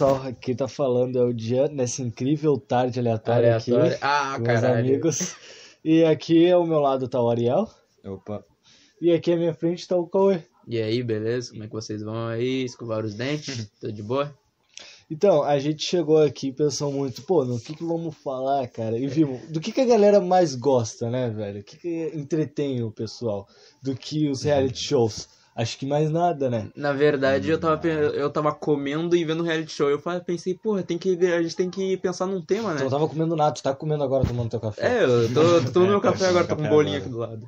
pessoal, aqui tá falando é o Jean, nessa incrível tarde aleatória, aqui, Ah, com caralho. amigos. E aqui ao meu lado tá o Ariel, Opa. e aqui à minha frente tá o Cauê. E aí, beleza? Como é que vocês vão aí? Escovaram os dentes? Tudo de boa? Então, a gente chegou aqui e pensou muito, pô, no que que vamos falar, cara? E vimos, do que que a galera mais gosta, né, velho? O que que entretém o pessoal? Do que os reality shows? Acho que mais nada, né? Na verdade, eu tava, pe- eu tava comendo e vendo reality show. Eu pensei, porra, tem que, a gente tem que pensar num tema, né? Tu não tava comendo nada, tu tá comendo agora tomando teu café. É, eu tô, tô tomando meu É, tá café agora, tô com um bolinho agora. aqui do lado.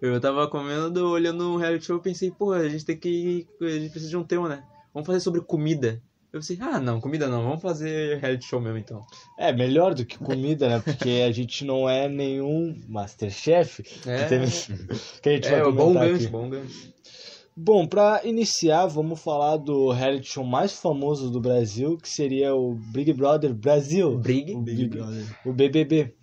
Eu tava comendo, olhando um reality show, eu pensei, pô, a gente tem que. A gente precisa de um tema, né? Vamos fazer sobre comida. Eu pensei, ah, não, comida não, vamos fazer reality show mesmo então. É, melhor do que comida, né? Porque a gente não é nenhum Masterchef. É, Que, teve- que a gente vai é bom comentar gancho, aqui. bom gancho. Bom, pra iniciar, vamos falar do reality show mais famoso do Brasil, que seria o Big Brother Brasil. Brig. O, Big- o BBB.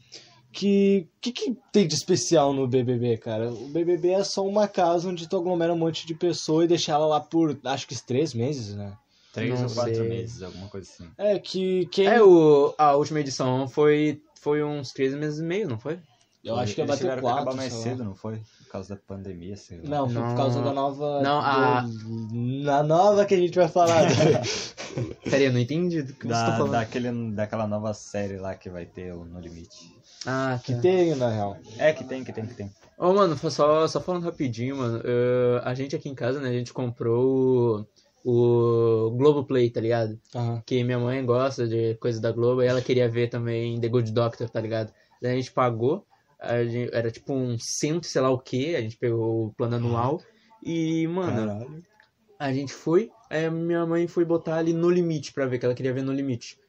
Que que, que tem de especial no BBB, cara? O BBB é só uma casa onde tu aglomera um monte de pessoa e deixa ela lá por, acho que três meses, né? Três Não ou quatro sei. meses, alguma coisa assim. É, que quem... É, o, a última edição foi, foi uns três meses e meio, não foi? Eu acho que ia Eles bater que acabar quatro, mais cedo, não foi? Por causa da pandemia, sei lá. Não, foi Não. por causa da nova... Não, a- Na nova que a gente vai falar. Pera aí, eu não entendi do que você tá Da, falando. daquele, daquela nova série lá que vai ter o No Limite. Ah, que tá. tem, na real. É, que tem, que tem, que tem. Ô, mano, só, só falando rapidinho, mano. eh, a gente aqui em casa, né, a gente comprou o, o Globoplay, tá ligado? Aham. Que minha mãe gosta de coisa da Globo e ela queria ver também The Good Doctor, tá ligado? Daí a gente pagou, gente- era tipo um cento, sei lá o que, a gente pegou o plano anual e, mano, Caralho. a gente foi, aí a minha mãe foi botar ali no limite pra ver, que ela queria ver no limite.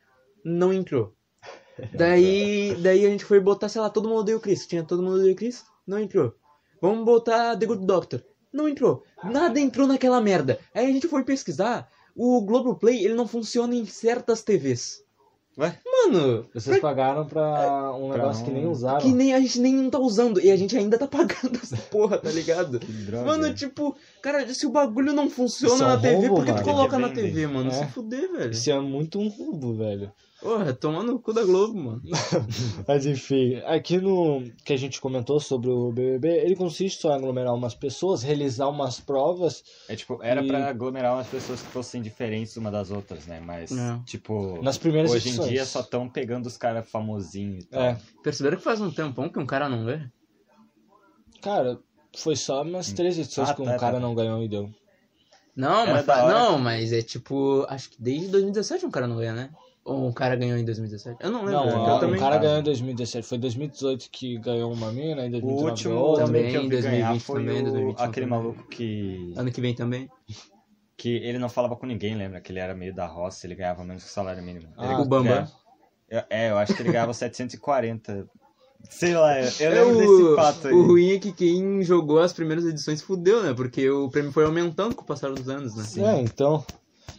Não entrou. Daí, daí a gente foi botar, sei lá, todo mundo odeia o Chris. Tinha todo mundo odeia o Chris? Não entrou. Vamos botar The Good Doctor. Não entrou. Nada entrou naquela merda. Aí a gente foi pesquisar. O Globoplay, ele não funciona em certas TVs. Ué? Mano, Vocês pagaram pra um Pra negócio que nem um- usaram. que nem a gente nem não tá usando. E a gente ainda tá pagando essa porra, tá ligado? Que droga. Mano, tipo, cara, se o bagulho não funciona é um na TV, roubo, por que tu mano. coloca na. TV, mano? É. Se fuder, velho. Isso é muito um roubo, velho. Porra, toma no cu da Globo, mano. Mas enfim, aqui no que a gente comentou sobre o BBB, ele consiste só em aglomerar umas pessoas, realizar umas provas. É tipo, era E- pra aglomerar umas pessoas que fossem diferentes uma das outras, né? Mas, É. tipo, Nas primeiras hoje edições. em dia só estão pegando os caras famosinhos e tal. É, Perceberam que faz um tempão que um cara não vê? cara, foi só umas três edições Ah, que um tá, cara tá. não ganhou e deu. Não, Era mas, da fa- hora. não, mas é tipo, acho que desde 2017 um cara não ganha, né? Ou um cara ganhou em 2017? Eu não lembro. Não, eu ó, eu também. o cara ganhou em 2017. Foi em 2018 que ganhou uma mina, em 2019 O último outra. Também, que eu vi 2020 ganhar foi também, o- 2021 aquele também. maluco que, Ano que vem também. que ele não falava com ninguém, lembra? Que ele era meio da roça, ele ganhava menos que o salário mínimo. Ah, Ele- o Bambam. É, é, eu acho que ele ganhava 740. Sei lá, eu É, lembro o, desse fato aí. o ruim é que quem jogou as primeiras edições fudeu, né? Porque o prêmio foi aumentando com o passar dos anos, né? Sim. É, então.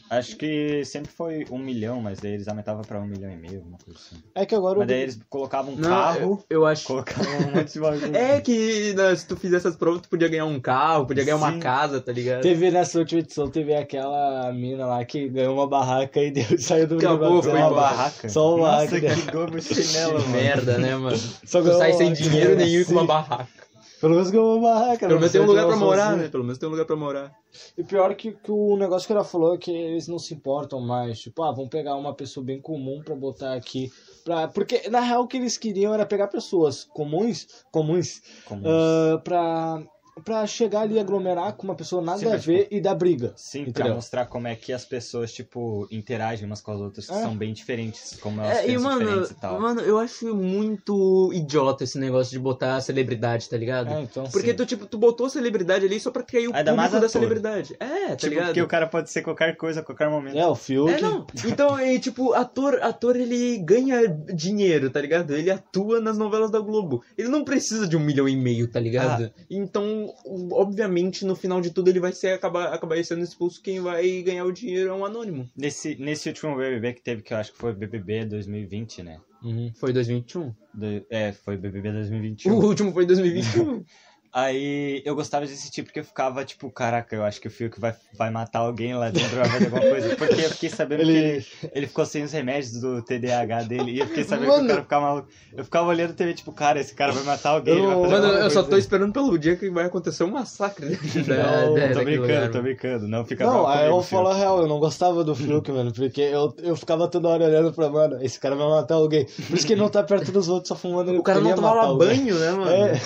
Acho que sempre foi um milhão, mas daí eles aumentavam pra um milhão e meio, alguma coisa assim. É que agora Mas daí eles colocavam um Não, carro, eu, eu acho. colocavam um monte de bagulho. É que né, se tu fizesse essas provas, tu podia ganhar um carro, podia ganhar uma Sim. casa, tá ligado? Teve nessa última edição, teve aquela mina lá que ganhou uma barraca e deu, saiu do Acabou, foi uma barraca. Só uma Nossa, barraca. que chinelo, Que mano. merda, né, mano? Só Tu sai uma sem dinheiro nenhum e com uma Sim. barraca. Pelo menos ganhou uma barraca. Pelo né? menos tem um lugar pra morar, sozinho. né? Pelo menos tem um lugar pra morar. E pior que, que o negócio que ela falou é que eles não se importam mais. Tipo, ah, vamos pegar uma pessoa bem comum pra botar aqui. Pra... Porque na real o que eles queriam era pegar pessoas comuns, comuns, Como- ah, pra, pra chegar ali e aglomerar com uma pessoa nada Sim, a ver e dar briga. Sim, pra Entendeu? mostrar como é que as pessoas, tipo, interagem umas com as outras, que É. são bem diferentes, como elas É, e pensam mano, diferentes e tal. mano, eu acho muito idiota esse negócio de botar celebridade, tá ligado? É, então. Porque sim. tu, tipo, tu botou a celebridade ali só pra criar o Ainda mais público da celebridade. É, tá tipo, ligado? porque o cara pode ser qualquer coisa a qualquer momento. É, o Fiuk. É, não. Então, e, tipo, ator, ator, ele ganha dinheiro, tá ligado? Ele atua nas novelas da Globo. Ele não precisa de um milhão e meio, tá ligado? Ah. Então, obviamente, no final de tudo, ele vai ser, acabar, acabar sendo expulso. Quem vai ganhar o dinheiro é um anônimo. Nesse, nesse último BBB que teve, que eu acho que foi BBB 2020, né? Uhum. Foi 2021. Do- é, foi BBB O 2021. último foi 2021. Aí eu gostava de assistir porque eu ficava tipo, caraca, eu acho que o Fiuk vai, vai matar alguém lá dentro, vai fazer alguma coisa. Porque eu fiquei sabendo Ele- que ele, ele ficou sem os remédios do TDAH dele. E eu fiquei sabendo que Mano. o cara ficava maluco. Eu ficava olhando TV, tipo, cara, esse cara vai matar alguém. vai Eu- fazer Mano, eu só coisa. tô esperando pelo dia que vai acontecer um massacre. da- Não, da- tô brincando, lugar, tô mano. brincando. Não fica Não, aí eu vou falar a real, eu não gostava do Fiuk, mano, porque eu, eu ficava toda hora olhando pra, mano, esse cara vai matar alguém. Por isso que ele não tá perto dos outros só fumando. O cara não tomava alguém. banho, né, mano? É.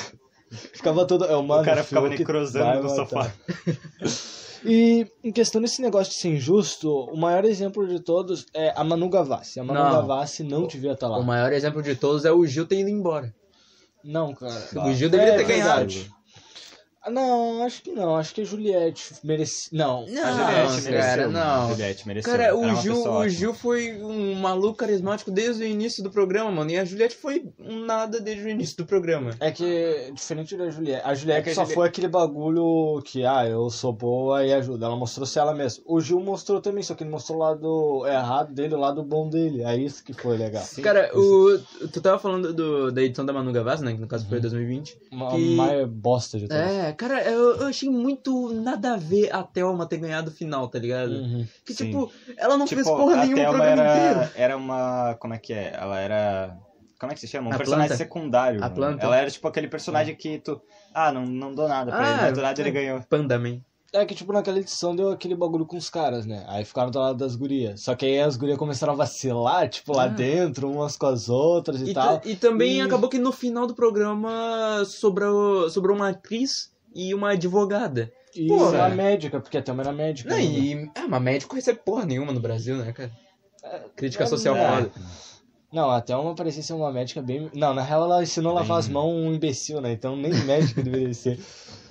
Ficava todo. É, o, mano, O cara ficava necrosando no sofá. E em questão desse negócio de ser injusto, o maior exemplo de todos é a Manu Gavassi. A Manu Não. Gavassi não devia estar lá. O maior exemplo de todos é o Gil ter ido embora. Não, cara. O Gil deveria É ter ganhado. verdade. Não, acho que não. Acho que a Juliette merece. Não. Não, A a Juliette mereceu. cara, não. A Juliette mereceu. Cara, Era o Gil, o. Gil foi um maluco carismático desde o início do programa, mano. E a Juliette foi um nada desde o início do programa. É que, diferente da Juliette, a Juliette É a só Juliette- foi aquele bagulho que, ah, eu sou boa e ajuda. Ela mostrou-se ela mesma. O Gil mostrou também, só que ele mostrou o lado errado dele, o lado bom dele. É isso que foi legal. Sim. Cara, o, tu tava falando do, da edição da Manu Gavassi, né? Que no caso foi 2020. Uma Que- mais bosta de todas. É, cara, eu, eu achei muito nada a ver a Thelma ter ganhado o final, tá ligado? Uhum. Que, Sim. tipo, ela não Tipo, fez porra nenhuma o Thelma programa era, inteiro. era uma. Como é que é? Ela era. Como é que se chama? Um A personagem planta. secundário. A mano. planta. Ela era tipo aquele personagem que tu. Ah, não, não dou nada pra Ah, ele, mas do nada ele é. ganhou. Panda Man. É que, tipo, naquela edição deu aquele bagulho com os caras, né? Aí ficaram do lado das gurias. Só que aí as gurias começaram a vacilar, tipo, lá Ah. dentro, umas com as outras e, E, tal. ta- e também E- acabou que no final do programa sobrou, sobrou uma atriz e uma advogada. E Porra. uma médica, porque até uma era médica. Não, e ah, mas médico recebe porra nenhuma no Brasil, né, cara? Crítica é, social é. foda. Não, até uma parecia ser uma médica bem. Não, na real ela ensinou a lavar Bem- as mãos um imbecil, né? Então nem médica deveria ser.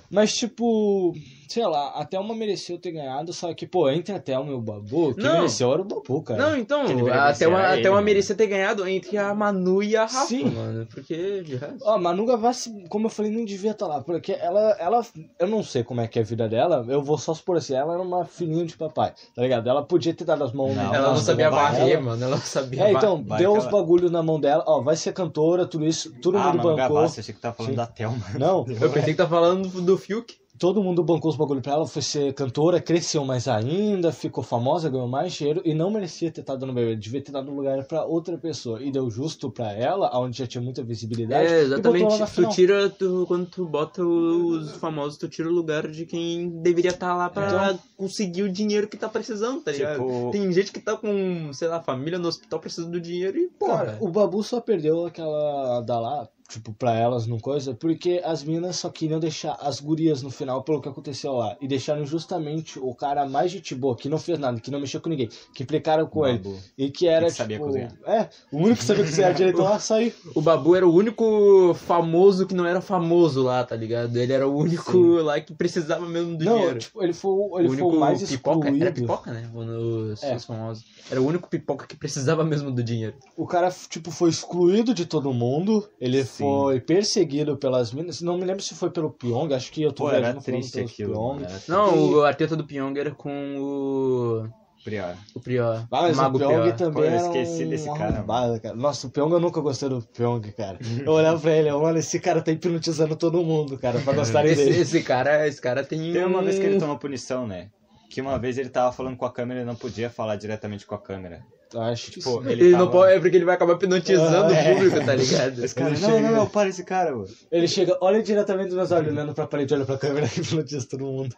Mas, tipo, sei lá, a Thelma mereceu ter ganhado, só que, pô, entre a Thelma e o Babu, quem Não. mereceu era o Babu, cara. Não, então, até ele, uma mano. merecia ter ganhado entre a Manu e a Rafa, Sim. mano. Porque de resto. Ó, Manu Gavassi, como eu falei, não devia estar lá, porque ela, ela, eu não sei como é que é a vida dela, eu vou só supor assim, ela era uma filhinha de papai, tá ligado? Ela podia ter dado as mãos Não, na- Ela não sabia varrer, mano. Ela não sabia É, então, Vai deu uns bagulhos na mão dela, ó, vai ser cantora, tudo isso, todo ah, mundo mano, bancou. Gavassi, achei que tava falando Sim. da Thelma. Não, Eu pensei que tá falando do Fiuk. Todo mundo bancou os bagulhos pra ela, foi ser cantora, cresceu mais ainda, ficou famosa, ganhou mais dinheiro e não merecia ter estado no BBB, devia ter dado lugar pra outra pessoa. E deu justo pra ela, onde já tinha muita visibilidade. É, e botou ela exatamente. Tu tira, tu, quando tu bota os famosos, tu tira o lugar de quem deveria estar lá pra Então- conseguir o dinheiro que tá precisando, tá ligado? Tipo- Tem gente que tá com, sei lá, família no hospital precisando do dinheiro e, porra. Cara, o Babu só perdeu aquela da lá, tipo, pra elas, não coisa, porque as minas só queriam deixar as gurias no final pelo que aconteceu lá. E deixaram justamente o cara mais gente boa, que não fez nada, que não mexeu com ninguém, que implicaram com ele. Babu. E que era, que sabia tipo. cozinhar. É, o único que sabia cozinhar direito lá saiu. O Babu era o único famoso que não era famoso lá, tá ligado? Ele era o único lá que precisava mesmo do Não, dinheiro. tipo, ele foi, o- ele o foi único o mais pipoca, excluído. era pipoca, né? Os, É. os famosos. Era o único pipoca que precisava mesmo do dinheiro. O cara, tipo, foi excluído de todo mundo. Ele Sim. Foi perseguido pelas minas. Não me lembro se foi pelo Pyong, acho que eu tô Pô, era triste aquilo. Pyong. era Não, o, a treta do Pyong era com o. Prior. O Prior. Ah, mas Mago o Pyong Prior. também Pô, eu era esqueci um desse cara, arrombado, cara. Nossa, o Pyong eu nunca gostei do Pyong, cara. Eu olhava pra ele, mano, esse cara tá hipnotizando todo mundo, cara, pra gostarem Esse, dele. esse cara, esse cara tem. Tem uma um- vez que ele tomou punição, né? Que uma vez ele tava falando com a câmera e não podia falar diretamente com a câmera. Acho que Tipo, ele, Ele tava... não pode, é porque ele vai acabar hipnotizando Ah, é. o público, tá ligado? Esse cara, Ele não, chega- não, não, para esse cara, mano. Ele chega, olha diretamente nos meus olhos, olhando pra parede, olha pra câmera e hipnotiza todo mundo.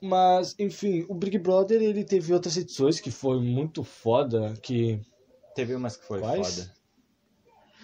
Mas, enfim, o Big Brother, ele teve outras edições que foi muito foda, que... Teve umas que foi Quais? foda.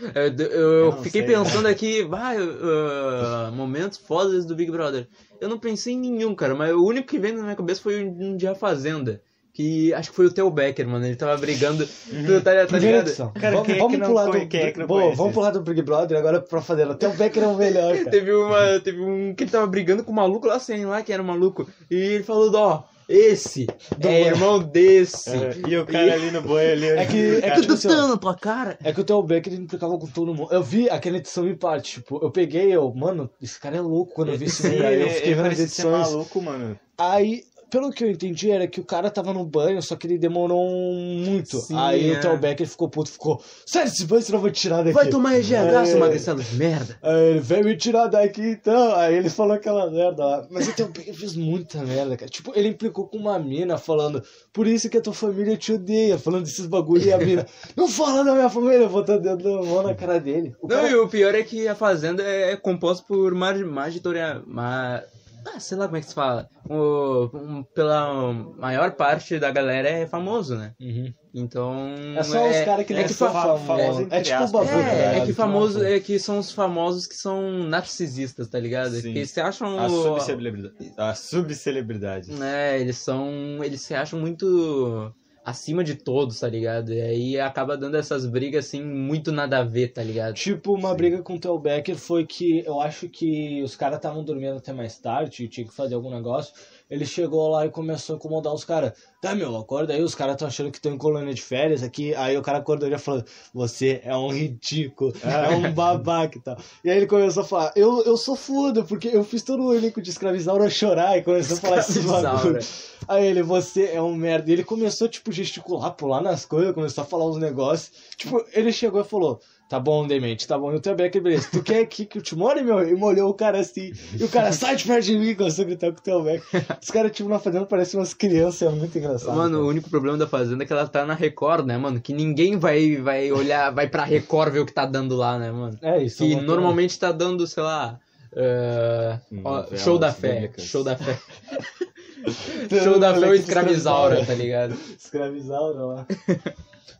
Eu, eu Eu não fiquei sei. pensando aqui, vai, uh, momentos fodas do Big Brother. Eu não pensei em nenhum, cara, mas o único que veio na minha cabeça foi um dia Fazenda. Que acho que foi o Theo Becker, mano. Ele tava brigando. Tu tá, tá ligado? Cara, vamos é vamos pular do... quem é que Boa, vamos pular do Big Brother agora pra fazer. O Becker é o melhor, cara. Teve uma. Teve um. Que ele tava brigando com o maluco lá, sem lá, que era um maluco. E ele falou, ó, esse é irmão desse. E o cara ali no boi ali. É que, é que, tipo assim, ó, tua cara. É que o Theo Becker ele implicava com todo mundo. Eu vi aquela edição em parte, tipo, eu peguei, eu, mano, esse cara é louco quando eu vi esse ele, eu fiquei vendo as ser edições. maluco, mano. Aí, pelo que eu entendi, era que o cara tava no banho, só que ele demorou muito. Sim, Aí é. o Theo Becker ficou puto, ficou, sério, esse banho senão eu vou te tirar daqui. Vai tomar GH, É. seu magricelo de merda. Aí ele, vem me tirar daqui então. Aí ele falou aquela merda lá. Mas o Theo Becker fez muita merda, cara. Tipo, ele implicou com uma mina falando, por isso que a tua família te odeia, falando desses bagulho e a mina, não fala da minha família, botando dedo na mão na cara dele. O Não, cara- e o pior é que a Fazenda é composta por mar- magitoria... Ma... Ah, sei lá como é que se fala. O, um- pela maior parte da galera é famoso, né? Uhum. Então... É só os caras que é que são fa- famosos. famoso, É, entre tipo o Babu, É, é que famoso, é que são os famosos que são narcisistas, tá ligado? Sim. Que se acham. A subcelebridade. A subcelebridade. né, eles são. Eles se acham muito acima de todos, tá ligado? E aí acaba dando essas brigas assim, muito nada a ver, tá ligado? Tipo, uma briga com o Theo Becker foi que eu acho que os caras estavam dormindo até mais tarde e tinha que fazer algum negócio. Ele chegou lá e começou a incomodar os caras. Tá, meu, acorda aí, os caras estão achando que estão em colônia de férias aqui. Aí o cara acordou e falou: Você é um ridículo, é um babaca e tal. E aí ele começou a falar: Eu, eu sou foda, porque eu fiz todo o elenco de Escravizaura chorar e começou a falar esses Escravizaura. bagulho. Aí ele, você é um merda. E ele começou, tipo, gesticular, pular nas coisas, começou a falar uns negócios. Tipo, ele chegou e falou. Tá bom, demente, tá bom. E o Theo Becker, beleza. Tu quer aqui que eu te more, meu? E molhou o cara assim. E o cara, sai de perto de mim, começou a gritar com o Theo Becker. Os caras, tipo, na fazenda parecem umas crianças, é muito engraçado. Mano, o cara. único problema da Fazenda é que ela tá na Record, né, mano? Que ninguém vai, vai olhar, vai pra Record ver o que tá dando lá, né, mano? É isso. Que é normalmente tá dando, sei lá. eh, ó, Novelas show da fé. Show da fé. Show da fé ou elenco de escravizaura, tá ligado? Escravizaura lá.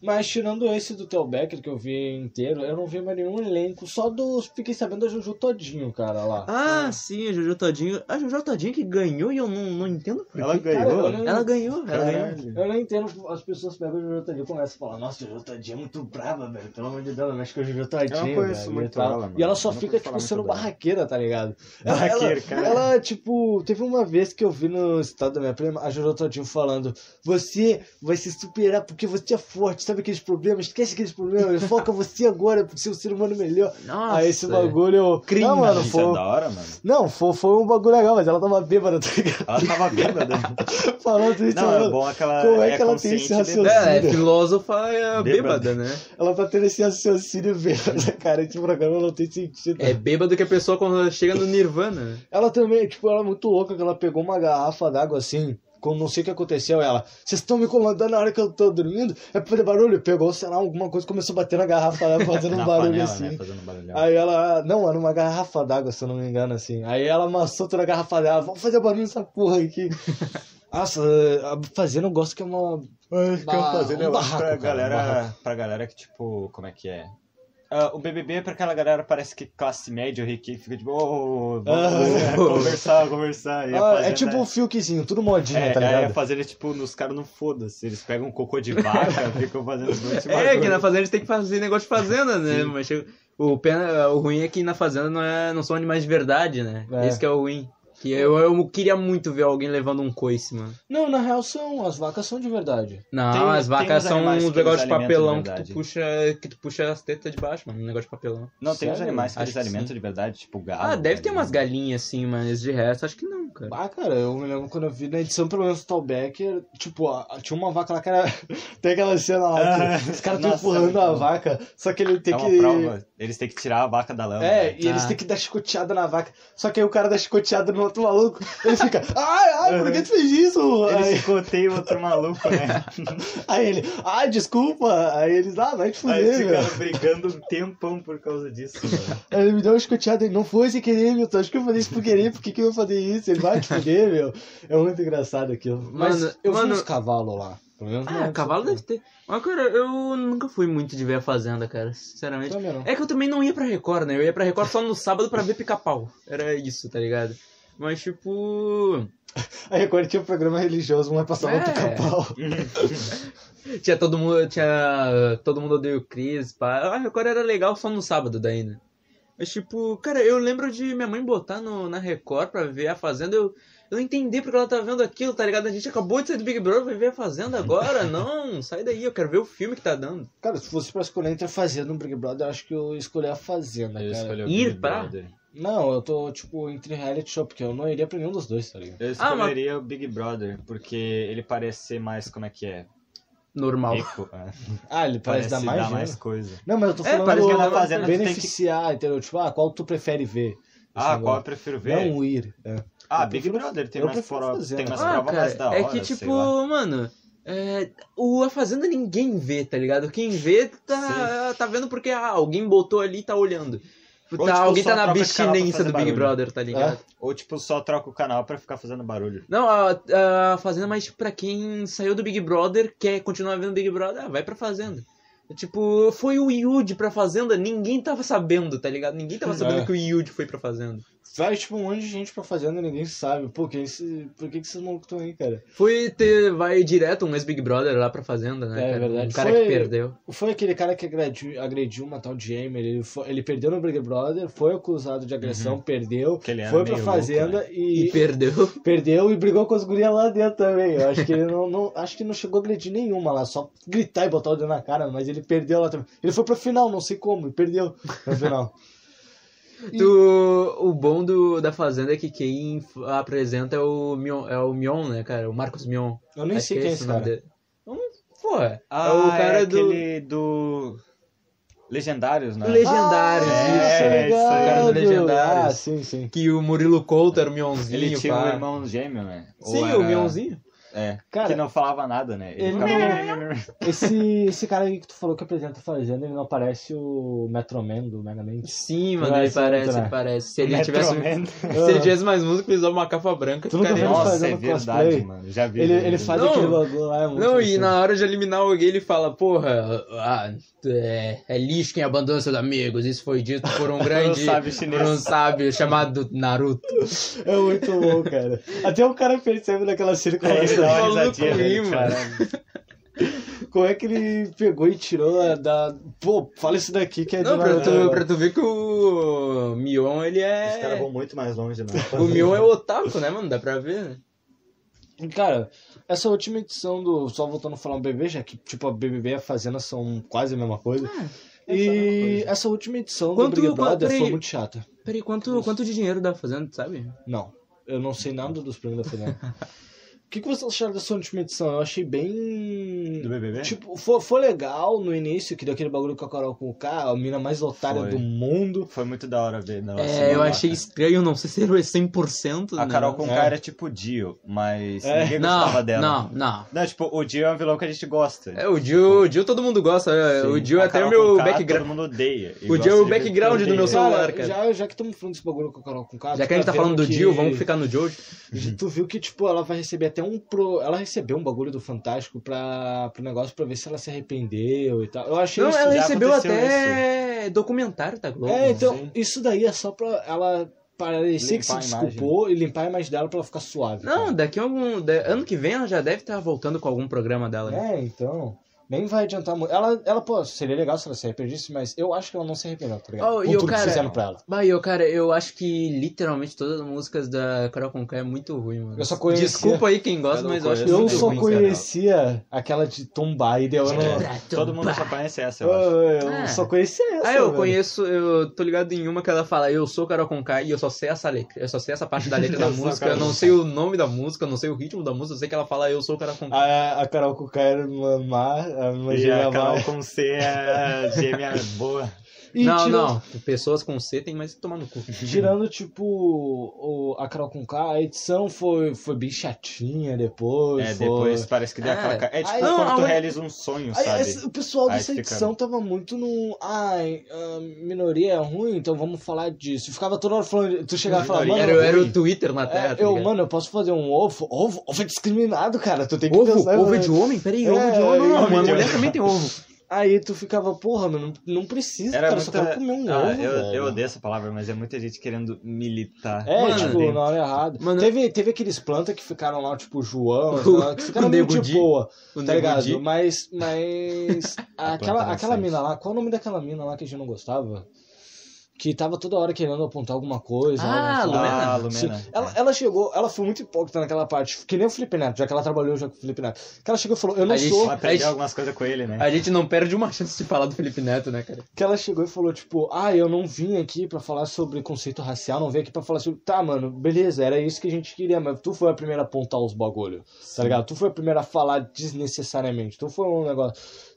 Mas tirando esse do Theo Becker que eu vi inteiro, eu não vi mais nenhum elenco, só dos. Fiquei sabendo da Juju Todinho, cara, lá. Ah, sim, a Jojo Todinho. A Jojo Todinho que ganhou e eu não, não entendo por Ela quê. Cara, ganhou? eu não- Ela ganhou, ela ganhou. Eu não entendo, as pessoas pegam o Juju Todinho e começam a falar, nossa, a Juju Todinho é muito brava, velho, pelo amor de Deus, eu mexe com a Juju Todinho, Eu não conheço velho, muito e ela, mano. E ela só fica, tipo, sendo dela. barraqueira, tá ligado? Barraqueira, ela, cara. Ela, tipo, teve uma vez que eu vi no estado da minha prima, a Juju Todinho falando, você vai se superar porque você é forte, sabe aqueles problemas, esquece aqueles problemas, foca você agora pra ser um ser humano melhor. Nossa. Aí esse bagulho... Cringe. Não, mano, Isso é foi... da hora, mano. Não, foi, foi um bagulho legal, mas ela tava bêbada, tá ligado? Ela tava bêbada. Falando isso, Não, é mano. bom é que ela Como é que ela tem esse raciocínio? É, é filósofa é Bêbada. bêbada, né? Ela tá tendo esse raciocínio bêbada, cara. Esse programa não tem sentido. É bêbado que a pessoa quando chega no Nirvana. Ela também, tipo, ela é muito louca que ela pegou uma garrafa d'água assim. Com não sei o que aconteceu, ela. Vocês estão me incomodando na hora que eu tô dormindo? É pra fazer barulho? Pegou, sei lá, alguma coisa, começou a bater na garrafa dela, fazendo um barulho panela, assim. né? Fazendo barulhão. Aí ela. Não, era uma garrafa d'água, se eu não me engano, assim. Aí ela amassou toda a garrafa dela. Vamos fazer barulho nessa porra aqui. Nossa, fazenda eu gosto que é uma. Ai, que eu fazendo um barraco, pra cara, um galera, barraco. pra galera que, tipo, como é que é? Ah, o BBB é pra aquela galera parece que classe média, rica, fica tipo, ô, vamos Ah. conversar, conversar. E Ah, é tipo um filquezinho, tudo modinha, É, tá ligado? a fazenda, tipo, nos caras não foda-se. Eles pegam um cocô de vaca, ficam fazendo os É, que na fazenda gente tem que fazer negócio de fazenda, né? Mas chega- o, pena, o ruim é que na fazenda não, é, não são animais de verdade, né? É. Esse que é o ruim. Que eu, eu queria muito ver alguém levando um coice, mano. Não, na real são. As vacas são de verdade. Não, Tem- as tem vacas são uns negócios de eles papelão de que tu puxa que tu puxa as tetas de baixo, mano. Um negócio de papelão. Não, tem uns Sério? animais que Acho eles que alimentam sim. de verdade, tipo galo. Ah, deve ter umas galinhas assim, mas de resto acho que não, cara. Ah, cara, eu me lembro quando eu vi na edição, pelo menos do Talbecker, tipo, a- tinha uma vaca lá que era. tem aquela cena lá Ah, que os caras estão empurrando a vaca, só que ele tem É uma que. prova. Eles têm que tirar a vaca da lama. É, né? e eles Ah. têm que dar chicoteada na vaca. Só que aí o cara dá chicoteada no outro maluco. Ele fica, ai, ai, por que tu fez isso? Eles Aí, chicoteiam outro maluco, né? aí ele, ai, desculpa. Aí eles, ah, vai te Aí fuder, meu. ficaram brigando um tempão por causa disso, mano. Aí ele me deu uma chicoteada e não foi sem querer, meu. Tu acha que eu falei isso por querer? Por que, que eu ia fazer isso? Ele vai te fuder, meu. É muito engraçado aquilo. Mas Mano, eu mano- vi uns cavalos lá. Ah, é cavalo deve ter. Mas, cara, eu nunca fui muito de ver a Fazenda, cara, sinceramente. É que eu também não ia pra Record, né? Eu ia pra Record só no sábado pra ver pica-pau. Era isso, tá ligado? Mas, tipo. A Record tinha um programa religioso, mas passava É. no pica-pau. Tinha todo mundo. Tinha. Todo mundo odeia o Chris, pá. A Record era legal só no sábado daí, né? Mas, tipo, cara, eu lembro de minha mãe botar no, na Record pra ver a Fazenda. Eu, eu não entendi porque ela tá vendo aquilo, tá ligado? A gente acabou de sair do Big Brother, vai ver a Fazenda agora? Não, sai daí, eu quero ver o filme que tá dando. Cara, se fosse pra escolher entre a Fazenda e o Big Brother, eu acho que eu ia escolher a Fazenda, Eu cara. escolhi o Ir Big pra- Brother. Não, eu tô, tipo, entre reality show, porque eu não iria pra nenhum dos dois, tá ligado? Eu Ah, mas- escolheria o Big Brother, porque ele parece ser mais, como é que é? Normal. Rico. é. Ah, ele parece, Parece dar mais dar mais coisa. Não, mas eu tô É, falando parece que na mais fazenda tem que- beneficiar, entendeu? Tipo, ah, qual tu prefere ver? Ah, qual eu negócio. prefiro ver? Não ir. É. ah, eu Big prefiro- Brother tem eu mais, Fazenda. tem mais Ah, prova mais da cara, hora, é que tipo, mano, é, o A Fazenda ninguém vê, tá ligado? Quem vê tá, tá vendo porque ah, alguém botou ali e tá olhando. Ou, Tá, tipo, alguém tá na abstinência do Big barulho. Brother, tá ligado? Ou tipo, só troca o canal pra ficar fazendo barulho. Não, a, a Fazenda, mas pra quem saiu do Big Brother, quer continuar vendo Big Brother, ah, vai pra Fazenda. Tipo, foi o Yudi pra Fazenda, ninguém tava sabendo, tá ligado? Ninguém tava sabendo É. que o Yudi foi pra Fazenda. Vai, tipo, um monte de gente pra fazenda e ninguém sabe. Pô, que esse... por que, que esses malucos estão aí, cara? Foi ter, vai direto um ex-Big Brother lá pra Fazenda, né? É cara? verdade. Um cara Foi- que perdeu. Foi aquele cara que agrediu, agrediu uma tal de Amy. Ele, foi- ele perdeu no Big Brother, foi acusado de agressão, perdeu. Que ele era Foi pra meio louco, fazenda né? E e, perdeu. perdeu e brigou com as gurias lá dentro também. Eu acho que ele não, não- acho que não chegou a agredir nenhuma lá, só gritar e botar o dedo na cara, mas ele perdeu lá também. Ele foi pra final, não sei como, e perdeu no final. Tu, o bom do, da Fazenda é que quem apresenta é o Mion, é o Mion, né, cara? O Marcos Mion. Eu nem Acho sei que quem é esse o cara. dele. Pô, é Ah, o cara é do aquele do... Legendários, né? Legendários, Ah, isso. é, isso aí. Cara do Legendários. Ah, sim, sim. Que o Murilo Couto era o Mionzinho, Ele tinha pá. um irmão gêmeo, né? Ou Sim, era- o Mionzinho. É, Cara, que não falava nada, né? ele Esse, esse cara aí que tu falou que apresenta a Fazenda, ele não parece o Metroman do Mega Man? Sim, mano, ele parece, muito, né? ele parece. Se ele tivesse, se ele tivesse mais música, ele usava uma capa branca, Tu nunca ficaria... viu ele Nossa, fazendo é verdade, cosplay? mano. Já vi. Ele, ele faz Não. aquele bagulho lá, é muito Não, e interessante. na hora de eliminar alguém, ele fala, porra, ah, é, é lixo quem abandona seus amigos. Isso foi dito por um grande... sábio chinês. Por um sábio chamado Naruto. É muito bom, cara. Até o cara percebe naquela cena uma risadinha, mano. Como é que ele pegou e tirou da. Pô, fala isso daqui que é Não, de pra tu, pra tu ver que o Mion, ele Os caras é... vão muito mais longe, né? O Mion é o otaku, né, mano? Dá pra ver, né? Cara, essa última edição do. Só voltando a falar um BBB, já que tipo a BBB e a Fazenda são quase a mesma coisa. e essa última edição Quanto- do Big Brother foi muito chata. Peraí, quanto, quanto de dinheiro dá fazendo, tu sabe? Não, eu não sei nada dos prêmios da Fazenda. O que, que vocês acharam dessa última edição? Eu achei bem. Do BBB? Tipo, foi, foi legal no início, que deu aquele bagulho com a Carol com o K, a mina mais otária Foi. do mundo. Foi muito da hora ver. Nossa, é, eu mano. achei estranho, não sei se era 100%. A né? Carol com É. K era tipo o Dio, mas É. ninguém gostava Não, dela. não, não. Não, tipo, o Dio é um vilão que a gente gosta. É, o Dio, o Dio todo mundo gosta. é, Sim. o Dio é até o meu com K, background. Todo mundo odeia. O Dio é o background do meu celular. cara. já, já que estamos falando desse bagulho com a Carol com K. Já que a gente tá falando do Dio, vamos ficar no Jojo. Tu viu que, tipo, ela vai receber até um pro. Ela recebeu um bagulho do Fantástico pra, pro negócio pra ver se ela se arrependeu e tal. Eu achei Não, isso. ela já recebeu até documentário da Globo. É, então, Sim. isso daí é só pra ela parecer que se desculpou e limpar a imagem dela pra ela ficar suave. Não, cara. daqui a algum. ano que vem ela já deve estar voltando com algum programa dela. né? É, então. Nem vai adiantar muito. Ela, ela, pô, seria legal se ela se arrependesse, mas eu acho que ela não se arrependeu, tá ligado? Oh, Com e o tudo cara- que fizeram pra ela. Bah, eu, cara, eu acho que literalmente todas as músicas da Carol Conká é muito ruim, mano. Eu só conhecia- Desculpa aí quem gosta, Eu mas eu acho conheço. Eu muito só ruim, conhecia aquela de Tombar e deu. Eu, não... É, todo mundo só conhece essa, eu eu, acho. eu Ah. só conhecia essa. Ah, eu velho. conheço, eu tô ligado em uma que ela fala, eu sou Carol Conká e eu só sei essa letra, eu só sei essa parte da letra da Eu música, eu não sei o nome da música, eu não sei o ritmo da música, eu sei que ela fala, eu sou Carol Conká. A, a Carol Cuca era uma E a Carol má. com C é a gêmea boa. E não, tirando, não, pessoas com C tem mais que tomar no cu. Tirando, tipo, o, a Carol com K, a edição foi, foi bem chatinha depois. É, foi... depois parece que deu É. aquela. É tipo Aí- quando Não, tu a- realiza um sonho, Aí, sabe? esse- o pessoal Aí dessa fica- edição tava muito no. Ai, a minoria é ruim, então vamos falar disso. Ficava toda hora falando. Tu chegava e falava, mano. Era, era ruim. o Twitter na É, Terra, tá eu, mano, eu posso fazer um ovo? Ovo, ovo é discriminado, cara. Tu tem que Ovo? pensar. Ovo né? é de homem? Peraí, É, ovo de homem? Não, de mulher também tem ovo. Aí tu ficava, porra, mano, não, não precisa, Era cara. Eu só muita- quero comer um Ah, ovo. eu, velho. eu odeio essa palavra, mas é muita gente querendo militar. É, Mano, tipo, na hora errada. Mano- Teve, teve aqueles plantas que ficaram lá, tipo, João, lá, que ficaram muito de boa, O tá ligado? Di. Mas, mas aquela, aquela mina lá, qual o nome daquela mina lá que a gente não gostava? Que tava toda hora querendo apontar alguma coisa. Ah, falava. Lumena. Ah, Lumena. Sim. Ela, ela chegou, ela foi muito hipócrita naquela parte, que nem o Felipe Neto, já que ela trabalhou já com o Felipe Neto. Que ela chegou e falou, eu não A gente- sou. Aprendeu Aí- algumas coisas com ele, né? A gente não perde uma chance de falar do Felipe Neto, né, cara? Que ela chegou e falou, tipo, ah, eu não vim aqui pra falar sobre conceito racial, não vim aqui pra falar sobre. Tá, mano, beleza, era isso que a gente queria, mas tu foi a primeira a apontar os bagulho, tá ligado? Tu foi a primeira a falar desnecessariamente. Tu foi um negócio.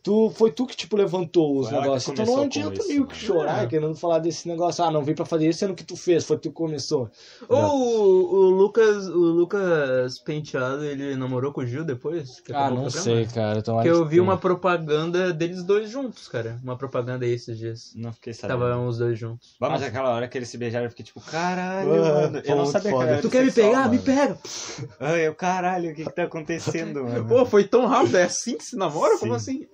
Tu, foi tu que, tipo, levantou os que negócios. Então não adianta meio né? que chorar É. querendo falar desse negócio. Ah, não vim pra fazer isso, sendo que tu fez, foi tu que começou. Ou o, o Lucas, o Lucas Penteado, ele namorou com o Gil depois? que Ah, o não sei, cara. Então Porque eu vi uma propaganda deles dois juntos, cara. Uma propaganda aí esses dias. Não fiquei sabendo. Tava os dois juntos. Vamos aquela hora que eles se beijaram, eu fiquei tipo, caralho, Ah, mano. pô, Eu não sabia que foda. era Tu quer me pegar? Me mano. pega! Ai, eu, caralho, o que que tá acontecendo, mano? Pô, foi tão rápido, é assim que se namora? Como Sim. assim?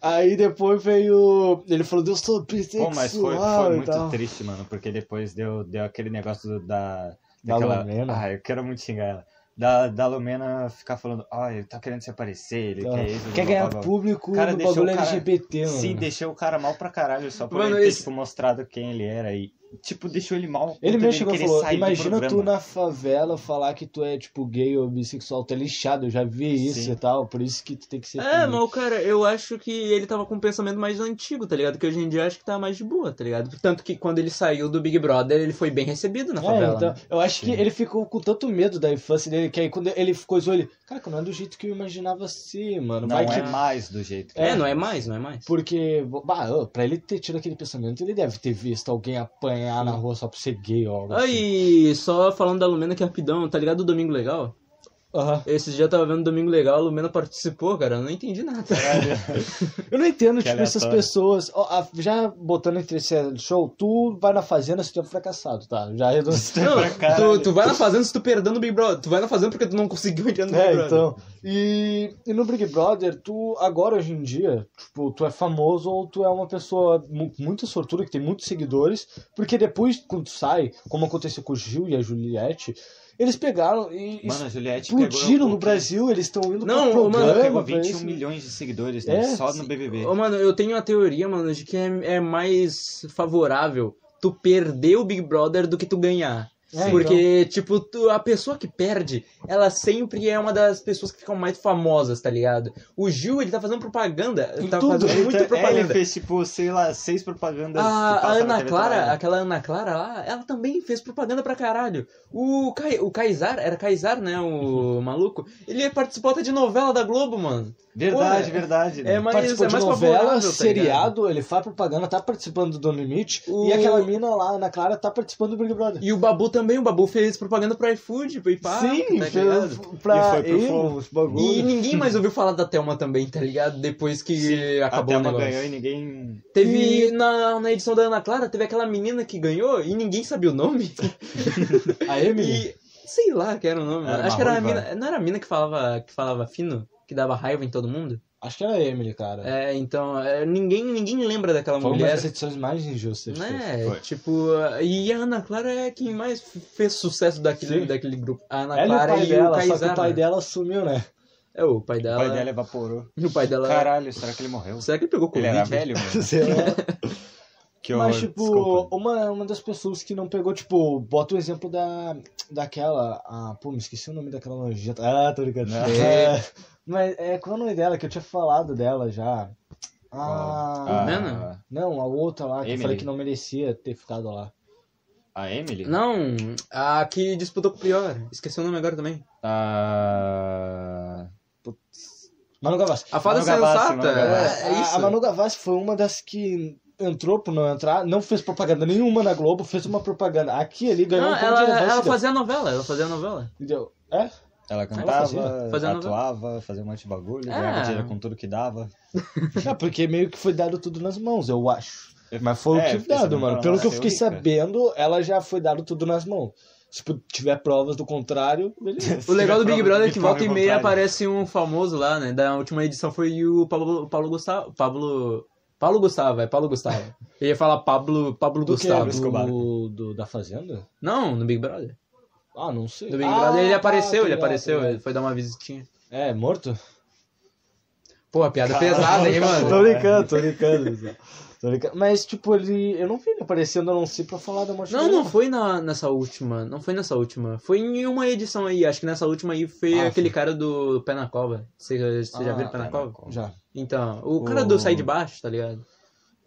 Aí depois veio. Ele falou, eu sou bissexual Pô, mas foi, foi muito triste, mano, porque depois deu, deu aquele negócio do- da. Da daquela... Lumena. Ah, eu quero muito xingar ela. Da, da Lumena ficar falando, ah, ele tá querendo se aparecer, ele Tá. quer isso. Quer ganhar blá, blá. público Cara, no deixou bagulho cara- LGBT, mano. Sim, deixou o cara mal pra caralho, só por Mano, ele ter, esse- tipo, mostrado quem ele era e, tipo, deixou ele mal. Ele mesmo chegou e falou, imagina tu programa." na favela falar que tu é, tipo, gay ou bissexual, tu é lixado, eu já vi isso Sim. e tal, por isso que tu tem que ser É, feliz. mas, cara, eu acho que ele tava com um pensamento mais antigo, tá ligado? Que hoje em dia eu acho que tá mais de boa, tá ligado? Tanto que quando ele saiu do Big Brother, ele foi bem recebido na É, favela. então, né? eu acho que Sim. ele ficou com tanto medo da infância dele, que aí quando ele coisou ele, cara, não é do jeito que eu imaginava ser, mano. Não Vai é que... mais do jeito que É, não é mais, não é mais. Porque, bah, pra ele ter tido aquele pensamento, ele deve ter visto alguém apanhar na rua só por ser gay ou algo assim. Aí, só falando da Lumena que é rapidão, tá ligado o Domingo Legal? Aham. Esses dias eu tava vendo Domingo Legal, a Lumena participou, cara, eu não entendi nada. Eu não entendo, tipo, essas pessoas. ó, já botando entre esse show, tu vai na fazenda se tu é fracassado, tá? Já reduziu. Não, pra caralho. tu, tu vai na fazenda se tu perdendo no Big Brother. Tu vai na fazenda porque tu não conseguiu entrar no Big É, Brother. então. E, e no Big Brother, tu, agora hoje em dia, tipo, tu é famoso ou tu é uma pessoa mu- muito sortuda, que tem muitos seguidores, porque depois, quando tu sai, como aconteceu com o Gil e a Juliette, eles pegaram e Mano, a Juliette explodiram pegou no Brasil, eles estão indo Não, pro ô, mano, programa pegou pra 21 isso. milhões de seguidores, né? É, só no BBB. Ô, mano, eu tenho uma teoria, mano, de que é, é mais favorável tu perder o Big Brother do que tu ganhar. É, Porque, tipo, tu- a pessoa que perde, ela sempre é uma das pessoas que ficam mais famosas, tá ligado? O Gil, ele tá fazendo propaganda, Em tá tudo. fazendo Ele muita é, ele propaganda. fez, tipo, sei lá, seis propagandas. A, a Ana Clara, aquela Ana Clara lá, ela também fez propaganda pra caralho. O, Kai, o Kaysar, era Kaysar, né, o maluco? Ele participou até de novela da Globo, mano. Verdade, Pô, verdade. é né? mais- Participou de mais novela, tá seriado, ele faz propaganda, tá participando do No Limite, O- e aquela mina lá, Ana Clara, tá participando do Big Brother. E o Babu também, o Babu fez propaganda pro iFood, pro Ipá, Sim, tá fez pra E foi pro Flow. os. E ninguém mais ouviu falar da Thelma também, tá ligado? Depois que Sim, acabou a o Thelma negócio. ganhou e ninguém. Teve na, na edição da Ana Clara, teve aquela menina que ganhou e ninguém sabia o nome. A Emily? E sei lá que era o nome. Era Acho que era a mina. Não era a mina que falava, que falava fino, que dava raiva em todo mundo? Acho que era a Emily, cara. É, então, é, ninguém, ninguém lembra daquela Foi uma mulher. das edições mais injustas. Né? Foi. Tipo, e a Ana Clara é quem mais fez sucesso daquele, Sim. daquele grupo. A Ana Ela e o Clara pai e, dela, o só que o pai né? dela sumiu, né? É, o pai O dela. pai dela evaporou. E o pai dela. Caralho, será que ele morreu? Será que ele pegou Ele Covid? era velho, mano? Sei lá. Que. Mas, tipo, Desculpa. uma, uma das pessoas que não pegou, tipo, bota o exemplo da, daquela. Ah, pô, me esqueci o nome daquela nojenta. Ah, tô brincando. Não. É, mas é qual é o nome dela? Que eu tinha falado dela já. Ah, Ah, Lumena? não, a outra lá, que eu Emily. falei que não merecia ter ficado lá. A Emily? Não, a que disputou com o Prior. Esqueci o nome agora também. A. Manu Gavassi. A fada Manu Gavassi, sensata. Manu Gavassi. É, a, isso. a Manu Gavassi foi uma das que entrou por não entrar, não fez propaganda nenhuma na Globo, fez uma propaganda aqui ali, ganhou Não, um pouco ela, de ela fazia novela, ela fazia novela. Deu. É? Ela cantava, atuava, fazia um monte de bagulho, ganhava É. dinheiro com tudo que dava. É, porque meio que foi dado tudo nas mãos, eu acho. Mas foi É, o que dado, mano. que Pelo que eu nasceu fiquei rica. sabendo, ela já foi dado tudo nas mãos. Se tipo, tiver provas do contrário, beleza. O legal do Big Brother é que que volta e meia aparece um famoso lá, né? Da última edição foi o Pablo, Pablo Gustavo. Pablo. Paulo Gustavo, é Paulo Gustavo. Eu ia falar Pablo, Pablo Do que? Gustavo. Escobar. Do, do- da Fazenda? Não, no Big Brother. Ah, não sei. Big Ah, Brother ele tá, apareceu, tô ele ligado, apareceu, tô ligado. ele foi dar uma visitinha. É, morto? Pô, a piada pesada, hein, Tô mano? brincando, tô brincando. Tô brincando. Mas, tipo, ele. Eu não vi ele aparecendo, eu não sei, pra falar da morte Não, dele, não foi na, nessa última. Não foi nessa última. Foi em uma edição aí. Acho que nessa última aí foi Ah, aquele cara do Pé na Cova. Você, você já Ah, viu o Pé na? Cova. Já. Então, o cara O- do Sai de Baixo, tá ligado?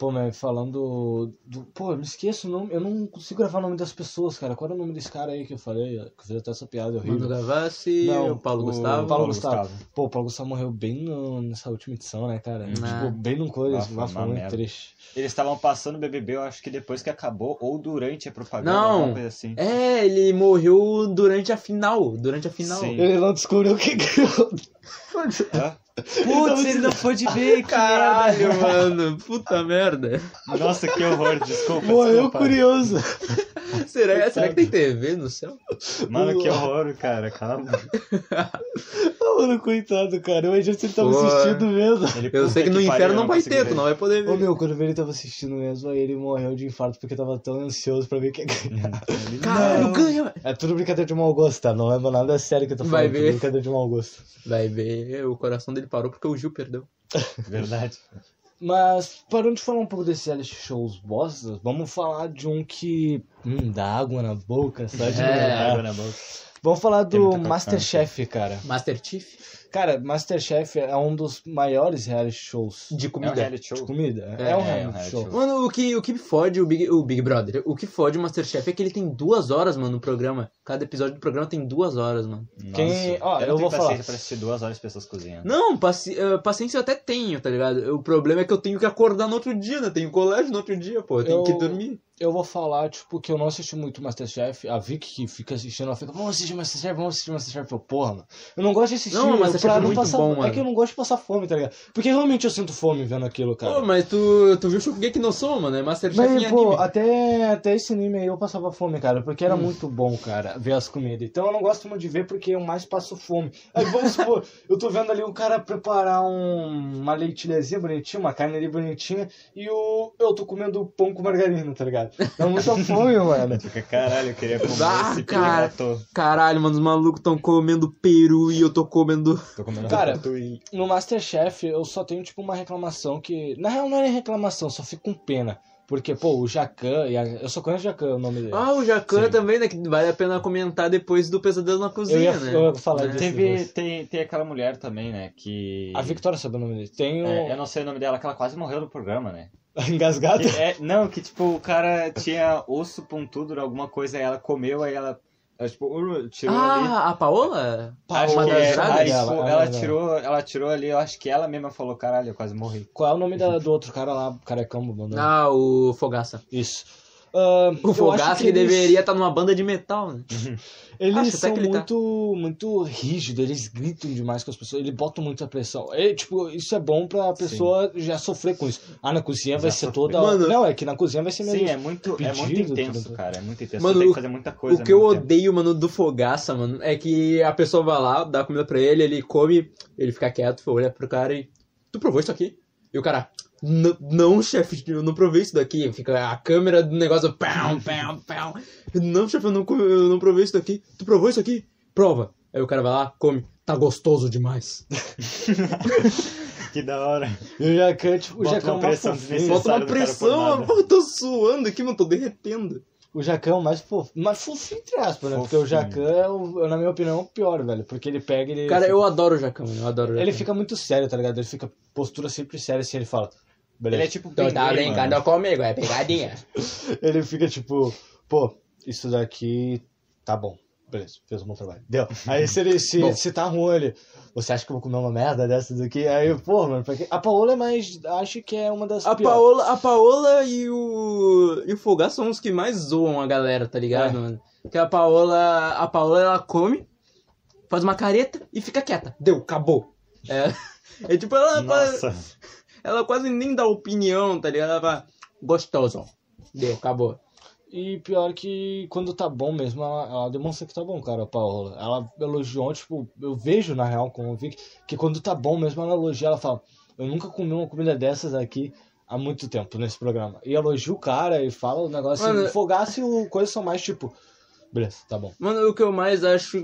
Pô, mas falando. Do... Pô, eu me esqueço o nome. Eu não consigo gravar o nome das pessoas, cara. Qual era o nome desse cara aí que eu falei? Que eu fiz até essa piada horrível. Mano Gavassi, Não, o Paulo o Gustavo. Paulo Gustavo. Pô, o Paulo Gustavo morreu bem no- nessa última edição, né, cara? Hum. Tipo, Ah. bem no coisa. Ah, foi Nossa, foi muito triste. Eles estavam passando o BBB, eu acho que depois que acabou, ou durante a propaganda, Não. coisa assim. É, ele morreu durante a final. Durante a final. Sim. Ele não descobriu quem ganhou. Hã? Putz, ele não pôde ver, que Caralho, merda. mano. Puta merda. Nossa, que horror, desculpa. Morreu desculpa. curioso. Será, será que tem TV no céu? Mano, que horror, cara, calma. Ah, mano, coitado, cara. Eu imagino se ele tava Pô. assistindo mesmo. Ele, Eu sei que no pariu, inferno não vai ter, tu não vai poder Ô ver. meu, quando ele tava assistindo mesmo, aí ele morreu de infarto porque tava tão ansioso pra ver quem ia ganhar. Ele- Caralho, Não. ganha! É tudo brincadeira de mau gosto, tá? Não é nada sério que eu tô falando. Vai ver. brincadeira de mau gosto. Vai ver, o coração dele parou porque o Gil perdeu. Verdade. Mas, parando de falar um pouco desses reality shows bosta, vamos falar de um que. Hum, dá água na boca, só de É. lembrar. Água na boca. Vamos falar do Masterchef, cara. Master Chief? Cara, Masterchef é um dos maiores reality shows De É um comida. reality de show. comida. É, É, um é um reality reality show. show. Mano, o que, o que fode o Big, o Big Brother, o que fode o Masterchef é que ele tem duas horas, mano, no programa. Cada episódio do programa tem duas horas, mano. Quem- Nossa, ó, eu, eu não vou falar. paciência pra assistir duas horas de pessoas cozinhando. Não, paci eh, paciência eu até tenho, tá ligado? O problema é que eu tenho que acordar no outro dia, né? Tenho colégio no outro dia, pô. Eu tenho Eu- que dormir. Eu vou falar, tipo, que eu não assisti muito Masterchef. A Vicky que fica assistindo, ela fica, vamos assistir Masterchef, vamos assistir Masterchef. Eu, porra, mano. Eu não gosto de assistir Não, pra é não muito passar bom, É mano. que eu não gosto de passar fome, tá ligado? Porque realmente eu sinto fome vendo aquilo, cara. Pô, mas tu, tu viu o Shokugeki no Soma, mano? É Masterchef Mas, em pô, anime. até, até esse anime aí eu passava fome, cara, porque Hum. era muito bom, cara, ver as comidas. Então eu não gosto muito de ver porque eu mais passo fome. Aí vamos supor, eu tô vendo ali o cara preparar um, uma leitilhazinha bonitinha, uma carne ali bonitinha, e o, eu tô comendo pão com margarina, tá ligado? Dá muita fome, mano. Fica, caralho, eu queria comer Ah, esse cara. Caralho, mano, os malucos tão comendo peru e eu tô comendo. Tô comendo Cara, ratatouille. No Masterchef eu só tenho, tipo, uma reclamação que. Na real não é nem reclamação, só fico com pena. Porque, pô, o Jacan, a- eu só conheço o Jacan, o nome dele. Ah, o Jacan também, né? Que vale a pena comentar depois do Pesadelo na eu, Cozinha, ia, né? eu ia falar É. disso. Teve, tem, tem aquela mulher também, né, que... A Victoria sabe o nome dele. Tem o. É, eu não sei o nome dela, que ela quase morreu no programa, né? Engasgado? Que é- não, que tipo, o cara tinha osso pontudo, alguma coisa, aí ela comeu, aí ela, ela, tipo, tirou ali. Ah, a Paola? Acho uma que das é, aí, dela, tipo, a ela dela. tirou, ela tirou ali, eu acho que ela mesma falou, caralho, eu quase morri. Qual é o nome da- do outro cara lá, carecão, bobão? Ah, o Fogaça. Isso. Ah, O Fogaça que, eles- deveria estar numa banda de metal, né? Eles Acho são ele tá. muito, muito rígidos, eles gritam demais com as pessoas, eles botam muita pressão. É, tipo, isso é bom pra pessoa já sofrer com isso. Ah, na cozinha vai Já ser toda. Mano- não, é que na cozinha vai ser meio. Sim, é muito, é muito intenso, tudo. cara, é muito intenso. Mano, Você tem o- que fazer muita coisa. o que eu tempo. odeio, mano, do Fogaça, mano, é que a pessoa vai lá, dá comida pra ele, ele come, ele fica quieto, olha pro cara e. Tu provou isso aqui? E o cara. "N- Não, chefe, eu não provei isso daqui. Fica a câmera do negócio. Pão, pão, pão. Não, chefe, eu não, eu não provei isso daqui. Tu provou isso aqui? Prova. Aí o cara vai lá, come. Tá gostoso demais. Que da hora. E o Jacan, tipo, o Jacan é uma pressão. Bota uma pressão, eu tô suando aqui, mano, tô derretendo. O Jacan é o mais fofo. Mas fofinho entre aspas, né? Porque o. Jacan é, o- na minha opinião, é o pior, velho. Porque ele pega e ele. Cara, fica- eu adoro o Jacão, mano. Eu adoro o Jacão. Ele fica muito sério, tá ligado? Ele fica postura sempre séria assim, ele fala. Beleza. Ele é tipo tá pinguim, brincando mano. comigo, é pegadinha. Ele fica tipo, pô, isso daqui tá bom. Beleza, fez um bom trabalho. Deu. Aí se ele se, Bom. se tá ruim, ele. Você acha que eu vou comer uma merda dessas aqui? Aí, pô, mano, pra quê? A Paola é mais. Acho que é uma das A piores. Paola, a Paola e o. E o Fogaça são os que mais zoam a galera, tá ligado, É. mano? Porque a Paola. A Paola ela come, faz uma careta e fica quieta. Deu, acabou. É, é tipo, ela, Nossa. ela quase nem dá opinião, tá ligado? Ela fala, gostoso. Deu, acabou. E pior que quando tá bom mesmo, ela, ela demonstra que tá bom, cara, a Paola. Ela elogiou, tipo, eu vejo na real como eu vi que quando tá bom mesmo, ela elogia, ela fala, eu nunca comi uma comida dessas aqui há muito tempo nesse programa. E elogia o cara e fala o negócio. Mano- o Fogaça e o coisa são mais tipo, beleza, tá bom. Mano, o que eu mais acho.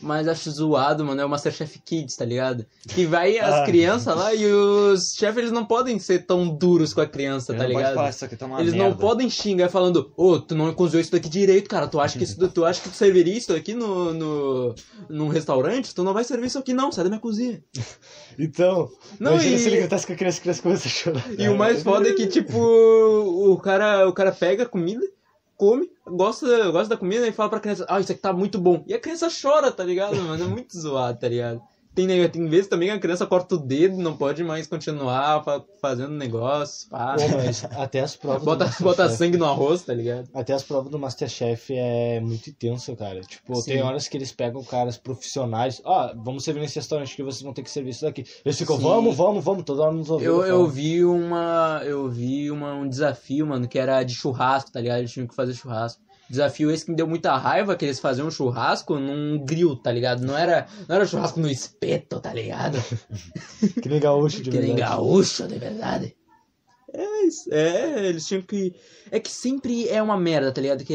Mais acho zoado, mano, é o Masterchef Kids, tá ligado? Que vai as Ah. crianças lá e os chefes, eles não podem ser tão duros com a criança, tá não ligado? falar isso aqui tá uma Eles não merda. podem xingar falando, ô, tu não cozinhou isso daqui direito, cara. Tu acha que isso, tu acha que tu serviria isso aqui no, no, num restaurante? Tu não vai servir isso aqui, não, sai da minha cozinha. Então, Não, imagina e- se ele gritasse com a criança, a criança começa a chorar. E o mais foda é que, tipo, o cara, o cara pega a comida, come, gosta, gosta da comida e fala pra criança, ah, isso aqui tá muito bom. E a criança chora, tá ligado, mano? É muito zoado, tá ligado? Tem, né, tem vezes também que a criança corta o dedo, não pode mais continuar fa- fazendo negócio, pá. Pô, mas até as provas Bota, bota sangue no arroz, tá ligado? Até as provas do Masterchef é muito intenso, cara. Tipo, Sim. tem horas que eles pegam caras profissionais. Ah, vamos servir nesse restaurante que vocês vão ter que servir isso daqui. Eles ficam, Sim. vamos, vamos, vamos, toda hora nos ouvindo. Eu, eu vi uma. Eu vi uma, um desafio, mano, que era de churrasco, tá ligado? Eles tinham que fazer churrasco. Desafio esse que me deu muita raiva, que eles faziam um churrasco num grill, tá ligado? Não era, não era churrasco no espeto, tá ligado? Que nem gaúcho de que nem verdade. gaúcho, de verdade. É, é, eles tinham que. É que sempre é uma merda, tá ligado? Que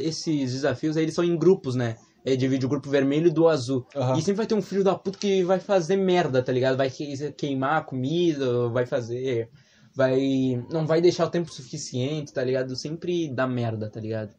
esses desafios aí eles são em grupos, né? É, divide o grupo vermelho do azul. Aham. E sempre vai ter um filho da puta que vai fazer merda, tá ligado? Vai que- queimar a comida, vai fazer. Vai. Não vai deixar o tempo suficiente, tá ligado? Sempre dá merda, tá ligado?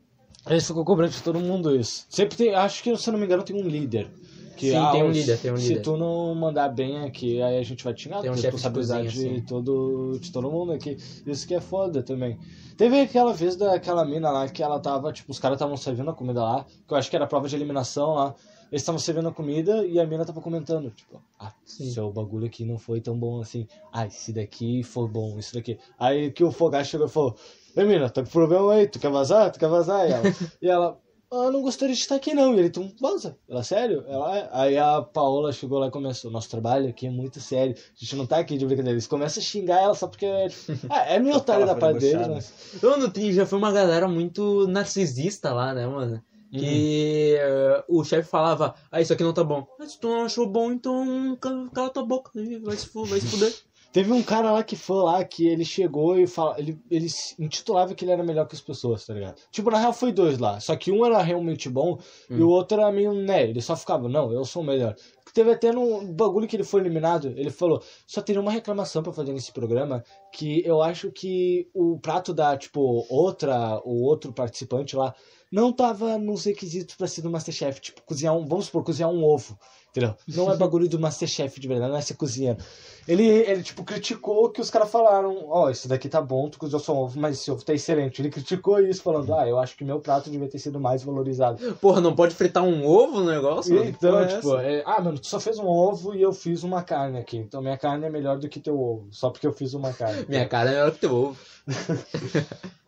Eles ficam cobrando de todo mundo isso. Sempre tem, acho que, se eu não me engano, tem um líder. Que, Sim, ah, tem um líder, tem um Se líder. tu não mandar bem aqui, aí a gente vai te xingar. Tem um de responsabilidade cozinha, de, sim. todo, de todo mundo aqui. Isso que é foda também. Teve aquela vez daquela mina lá que ela tava, tipo, os caras estavam servindo a comida lá, que eu acho que era prova de eliminação lá. Eles estavam servindo a comida e a mina tava comentando, tipo, ah, Sim. seu bagulho aqui não foi tão bom assim. Ah, esse daqui foi bom, isso daqui. Aí que o Fogacho chegou e falou, Ei, mina, tá com problema aí, tu quer vazar? Tu quer vazar? E ela, e ela ah, não gostaria de estar aqui não. E ele, tu vaza. Ela, sério? Ela, aí a Paola chegou lá e começou, nosso trabalho aqui é muito sério, a gente não tá aqui de brincadeira. Eles começam a xingar ela só porque, ah, é meio otário da parte dele, debochada. né? Mano, tem- já foi uma galera muito narcisista lá, né, mano? Que eh, o chefe falava, ah, isso aqui não tá bom. Ah, se tu não achou bom, então ca- cala tua boca, vai se, vai se fuder. Teve um cara lá que foi lá que ele chegou e fala, ele, ele intitulava que ele era melhor que as pessoas, tá ligado? Tipo, na real foi dois lá. Só que um era realmente bom e o outro era meio, né, ele só ficava, não, eu sou o melhor. Teve até no bagulho que ele foi eliminado, ele falou, só teria uma reclamação pra fazer nesse programa, que eu acho que o prato da, tipo, outra, o outro participante lá, não tava nos requisitos pra ser do Masterchef, tipo, cozinhar um, vamos supor, cozinhar um ovo, entendeu? Não é bagulho do Masterchef de verdade, não é ser cozinheiro. Ele, ele tipo, criticou que os caras falaram, ó, isso daqui tá bom, tu cozinhou só um ovo, mas esse ovo tá excelente. Ele criticou isso, falando, ah, eu acho que meu prato devia ter sido mais valorizado. Porra, não pode fritar um ovo no negócio? Então, é tipo, é, ah, mano, tu só fez um ovo e eu fiz uma carne aqui. Então minha carne é melhor do que teu ovo, só porque eu fiz uma carne. Minha cara é melhor que teu ovo.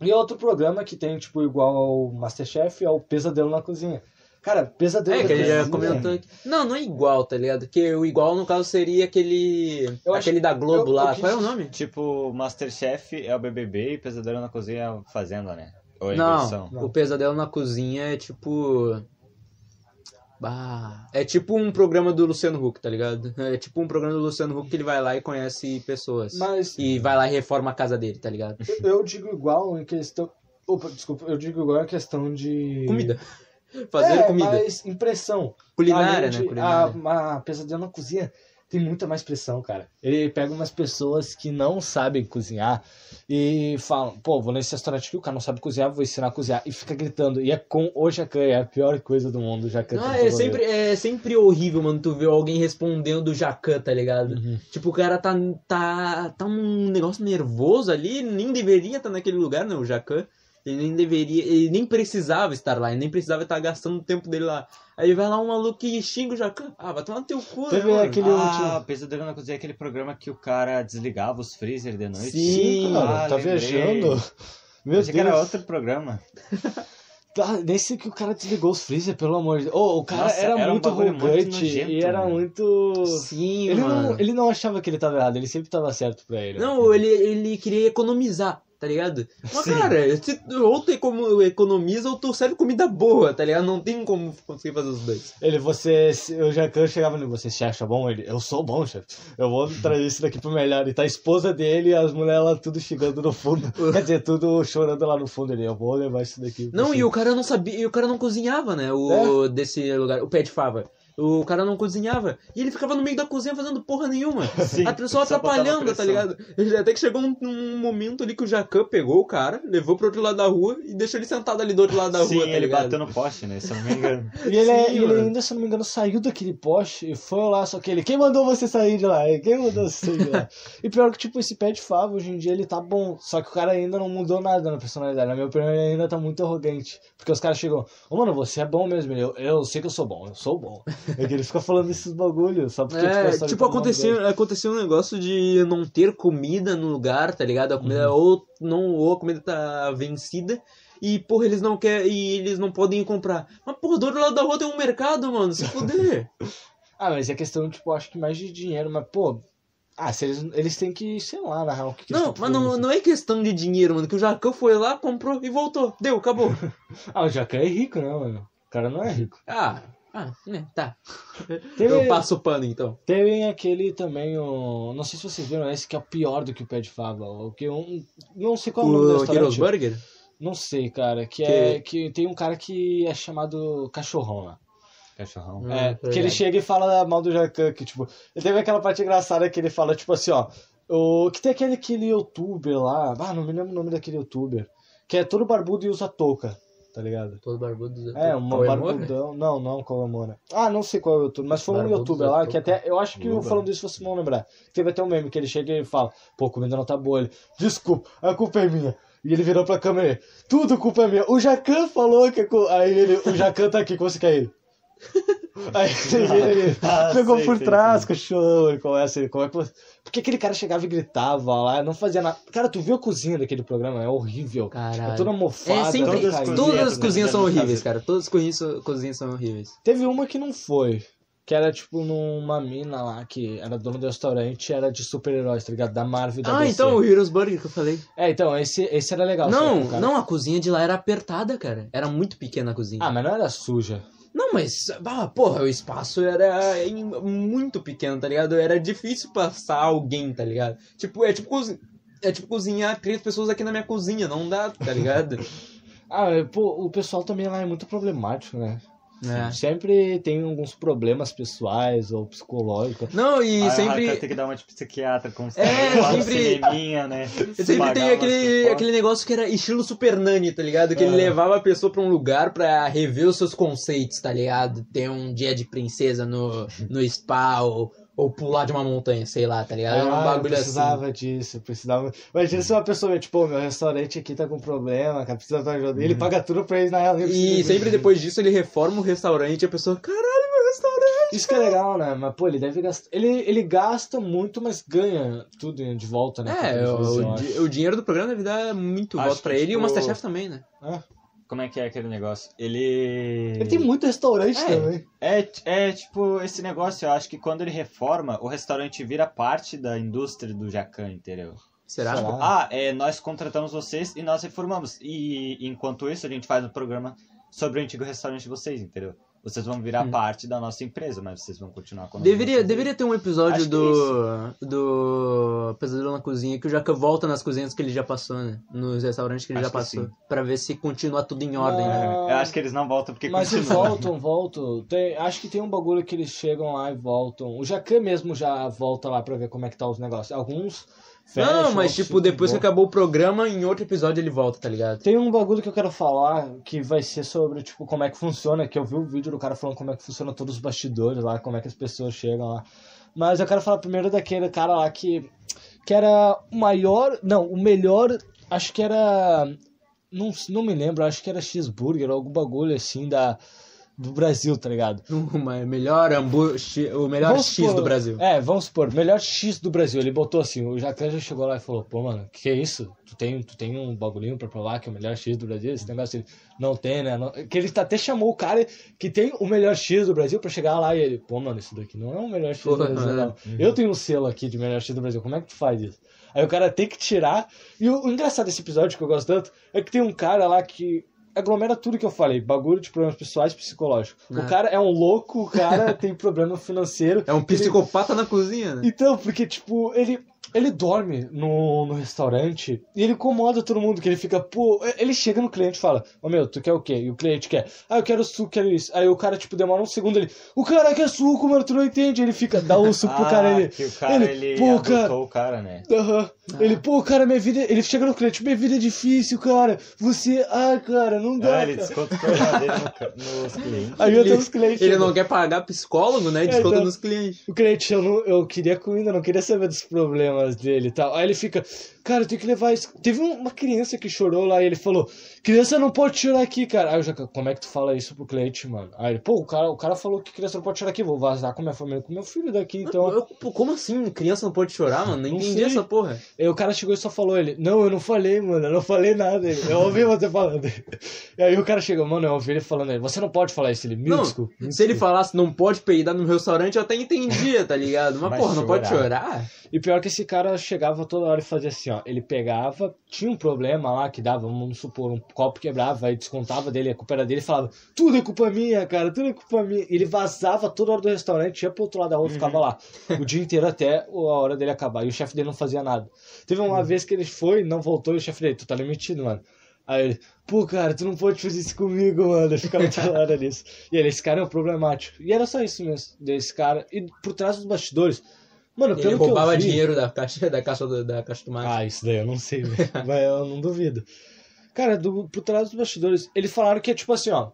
E outro programa que tem, tipo, igual ao Masterchef é o Pesadelo na Cozinha. Cara, Pesadelo É, na que ele Cozinha. já comentou aqui. Não, não é igual, tá ligado? Que o igual, no caso, seria aquele. Eu acho- aquele da Globo eu- lá. eu quis- Qual é o nome? Tipo, Masterchef é o BBB e Pesadelo na Cozinha é a Fazenda, né? Ou é Não? Não. o Pesadelo na Cozinha é tipo. Bah, é tipo um programa do Luciano Huck, tá ligado? É tipo um programa do Luciano Huck que ele vai lá e conhece pessoas. Mas E vai lá e reforma a casa dele, tá ligado? eu digo igual em questão. Opa, desculpa, eu digo igual em questão de. Comida. Fazer é, comida. Mas impressão. Culinária, A gente- né? Culinária. A, a Pesadelo na Cozinha tem muita mais pressão, cara. Ele pega umas pessoas que não sabem cozinhar e falam, pô, vou nesse restaurante aqui, o cara não sabe cozinhar, vou ensinar a cozinhar. E fica gritando. E é com o Jacan, é a pior coisa do mundo, o Jacan. Ah, tem é sempre, é sempre horrível, mano, tu ver alguém respondendo Jacan, tá ligado? Uhum. Tipo, o cara tá, tá, tá um negócio nervoso ali, nem deveria estar naquele lugar, né, o Jacan. Ele nem deveria, ele nem precisava estar lá, ele nem precisava estar gastando o tempo dele lá. Aí vai lá um maluco e xinga o Jacan. Ah, vai tomar no teu cu, Teve né, mano? aquele Ah, último. Pesadelo na Cozinha é aquele programa que o cara desligava os freezer de noite. Sim, cara, Ah, tá lembrei. viajando? Meu Achei que era Deus. outro programa. Tá, nesse que o cara desligou os freezer, pelo amor de Deus. Oh, o cara Nossa, era, era um muito muito arrogante e era mano. muito. Sim, Ele mano. não, ele não achava que ele tava errado, ele sempre tava certo pra ele. Não, ele, ele queria economizar. Tá ligado? Mas, Sim. cara, se- ou tu econo- economiza ou tu serve comida boa, tá ligado? Não tem como conseguir fazer os dois. Ele, você, o Jacan chegava nele, você se acha bom? Ele, eu sou bom, chefe. Eu vou trazer isso daqui pro melhor. E tá a esposa dele e as mulheres lá tudo chegando no fundo. Quer dizer, tudo chorando lá no fundo. Ele, eu vou levar isso daqui. Não, e senhor." o cara não sabia, e o cara não cozinhava, né? O desse lugar, o pé de fava. O cara não cozinhava. E ele ficava no meio da cozinha fazendo porra nenhuma. Sim, A pessoa só atrapalhando, tá ligado? Até que chegou um, um momento ali que o Jacan pegou o cara, levou pro outro lado da rua e deixou ele sentado ali do outro lado da Sim, rua, tá ele ligado? bateu no poste, né? Se eu não me engano. E ele, é- Sim, ele ainda, se eu não me engano, saiu daquele poste e foi lá, só que ele, quem mandou você sair de lá? Quem mandou você sair de lá? e pior que, tipo, esse pé de fava, hoje em dia, ele tá bom. Só que o cara ainda não mudou nada na personalidade. Na minha opinião, ele ainda tá muito arrogante. Porque os caras chegam, ô mano, você é bom mesmo. Ele, eu, eu sei que eu sou bom, eu sou bom. É que ele fica falando esses bagulhos, só porque, É, tipo, tá bom dele. aconteceu, aconteceu um negócio de não ter comida no lugar, tá ligado? A comida, ou, não, ou a comida tá vencida. E, porra, eles não querem. E eles não podem ir comprar. Mas, porra, do outro lado da rua tem um mercado, mano. Se fuder. Ah, mas é questão, tipo, acho que mais de dinheiro, mas, pô... Ah, se eles, eles têm que, sei lá, na real, o que, que não, mas não, não é questão de dinheiro, mano. Que o Jacan foi lá, comprou e voltou. Deu, acabou. Ah, o Jacan é rico, né, mano? O cara não é rico. ah, ah, né, tá. Teve, Eu passo o pano, então. Tem aquele também, o... não sei se vocês viram, esse que é o pior do que o pé de fava. O que um... Não sei qual é o nome do O Heroes restaurante. Burger? Não sei, cara. Que, é que tem um cara que é chamado Cachorrão lá. Cachorrão. Hum, é, que ele chega e fala mal do Jacan, que tipo... Ele teve aquela parte engraçada que ele fala, tipo assim, ó... O... Que tem aquele, aquele youtuber lá... Ah, não me lembro o nome daquele youtuber. Que é todo barbudo e usa touca, tá ligado? Todo barbudo. É, um Cauê Moura? barbudão. Não, não, qual é. Ah, não sei qual é o youtuber, mas foi um Barbudo youtuber lá que até. Eu acho que eu falando isso vocês vão lembrar. Teve até um meme que ele chega e fala: Pô, comida não tá boa. Ele, desculpa, a culpa é minha. E ele virou pra câmera e, tudo culpa é minha. O Jacan falou que. a cu- Aí ele, o Jacan tá aqui, como você quer ele? Aí ele, ele Ah, pegou sei, por sei, trás, cachorro, ele começa, ele como é que você- Porque aquele cara chegava e gritava lá, não fazia nada. Cara, tu viu a cozinha daquele programa? É horrível. Caralho. É toda mofada. É, sempre. Todas as caída. Todas as cozinhas são horríveis, cara. Todas as cozinhas, cozinhas são horríveis. Teve uma que não foi. Que era tipo numa mina lá que era dona do restaurante era de super-heróis, tá ligado? Da Marvel e da Ah, DC. então o Heroes Burger que eu falei. É, então, esse, esse era legal. não, sabe, não, a cozinha de lá era apertada, cara. Era muito pequena a cozinha. Ah, mas não era suja. Não, mas, ah, porra, o espaço era muito pequeno, tá ligado? Era difícil passar alguém, tá ligado? Tipo, é tipo, é tipo cozinhar três pessoas aqui na minha cozinha, não dá, tá ligado? Ah, pô, o pessoal também lá é muito problemático, né? É. Sempre tem alguns problemas pessoais ou psicológicos. Não, e Aí o sempre. Tem que dar uma de psiquiatra com os É, sempre- cineminha, né? Sempre tem aquele, aquele negócio que era estilo Super Nani, tá ligado? Que ele É. levava a pessoa pra um lugar pra rever os seus conceitos, tá ligado? Ter um dia de princesa no, no spa ou, ou pular de uma montanha, sei lá, tá ligado? Era um Ah, eu bagulho assim. precisava disso, eu precisava. Imagina se uma pessoa, tipo, pô, meu restaurante aqui tá com problema, cara, precisa de ajuda. Ele paga tudo pra eles na real. E sempre depois disso ele reforma o restaurante e a pessoa, caralho, meu restaurante! Isso que é legal, né? Mas, pô, ele deve gastar. Ele, ele gasta muito, mas ganha tudo de volta, né? É, o, eu di- acho. o dinheiro do programa deve dar muito Acho voto pra ele e o tipo, Masterchef também, né? Como é que é aquele negócio? Ele. Ele tem muito restaurante É. também. É, é tipo esse negócio, eu acho que quando ele reforma, o restaurante vira parte da indústria do Jacan, entendeu? Será? Será? Ah, é, nós contratamos vocês e nós reformamos. E enquanto isso, a gente faz um programa sobre o antigo restaurante de vocês, entendeu? Vocês vão virar Hum. parte da nossa empresa, mas vocês vão continuar com Deveria, deveria ter um episódio Acho que do, do Pesadelo na Cozinha que o Jacan volta nas cozinhas que ele já passou, né? Nos restaurantes que ele Acho já que passou. sim. Pra ver se continua tudo em ordem, né? É, Eu acho que eles não voltam porque Mas eles continua. voltam, voltam. Tem, acho que tem um bagulho que eles chegam lá e voltam. O Jacan mesmo já volta lá pra ver como é que tá os negócios. Alguns Não, mas tipo, depois que acabou o programa, em outro episódio ele volta, tá ligado? Tem um bagulho que eu quero falar que vai ser sobre, tipo, como é que funciona, que eu vi o vídeo do cara falando como é que funciona todos os bastidores lá, como é que as pessoas chegam lá. Mas eu quero falar primeiro daquele cara lá que, que era o maior, não, o melhor, acho que era, não, não me lembro, acho que era cheeseburger, algum bagulho assim da, do Brasil, tá ligado? O melhor hambúrguer, o melhor Vamos X supor- do Brasil. É, vamos supor, melhor X do Brasil. Ele botou assim, o Jacan já chegou lá e falou, pô, mano, que é isso? Tu tem, tu tem um bagulhinho pra provar que é o melhor X do Brasil? Esse negócio ele, não tem, né? Não- Que ele até chamou o cara que tem o melhor X do Brasil pra chegar lá e ele, pô, mano, isso daqui não é o melhor X do Brasil, mano. não. Eu tenho um selo aqui de melhor X do Brasil, como é que tu faz isso? Aí o cara tem que tirar. E o, o engraçado desse episódio que eu gosto tanto é que tem um cara lá que aglomera tudo que eu falei, bagulho de problemas pessoais psicológicos. O Ah. cara é um louco, o cara tem problema financeiro. É um ele- psicopata na cozinha, né? então, porque, tipo, ele, ele dorme no, no restaurante e ele incomoda todo mundo, que ele fica, pô, ele chega no cliente e fala, ô meu, tu quer o quê? E o cliente quer, ah, eu quero suco, quero isso. Aí o cara, tipo, demora um segundo, ele, o cara quer suco, mano, tu não entende. Ele fica, dá um suco pro cara, Ah, ele, que o cara, ele, ele, pô, cara- o cara, né? Aham. Ele, pô, cara, minha vida. Ele chega no cliente, minha vida é difícil, cara. Você. Ah, cara, não dá. Ah, ele cara. desconta o problema dele no nos clientes. Aí Ele- até os clientes. Ele não quer pagar psicólogo, né? Desconta então. nos clientes. O cliente, eu, não, eu queria comida, eu não queria saber dos problemas dele e tal. Aí ele fica, cara, eu tenho que levar isso. Teve um- uma criança que chorou lá e ele falou, criança não pode chorar aqui, cara. Aí eu já, como é que tu fala isso pro cliente, mano? Aí ele, pô, o cara, o cara falou que criança não pode chorar aqui, vou vazar com minha família, com meu filho daqui, então. Eu- pô, como assim? Criança não pode chorar, mano? Não Não entendi sei. essa porra. Aí o cara chegou e só falou ele, não, eu não falei, mano, eu não falei nada. Ele, Eu ouvi você falando. E aí o cara chegou, mano, eu ouvi ele falando ele, você não pode falar isso. Ele, me Não, desculpa. me se ele desculpa." falasse não pode peidar no restaurante, eu até entendia, tá ligado? Mas, Mas porra, não pode chorar. chorar? E pior que esse cara chegava toda hora e fazia assim, ó. Ele pegava, tinha um problema lá que dava, vamos supor, um copo quebrava, aí descontava dele, a culpa era dele e falava, tudo é culpa minha, cara, tudo é culpa minha. Ele vazava toda hora do restaurante, ia pro outro lado da rua e ficava lá. O dia inteiro até a hora dele acabar. E o chefe dele não fazia nada. Teve uma vez que ele foi, não voltou, e o chefe dele, tu tá demitido, mano. Aí ele, pô, cara, tu não pode fazer isso comigo, mano. Eu ficava toda nisso. E ele, esse cara é um problemático. E era só isso mesmo, desse cara. E por trás dos bastidores, mano, Ele pelo que eu roubava vi, dinheiro da caixa, da caixa, do, da caixa do ah, isso daí eu não sei, velho. Mas eu não duvido. Cara, do, por trás dos bastidores, eles falaram que é tipo assim, ó.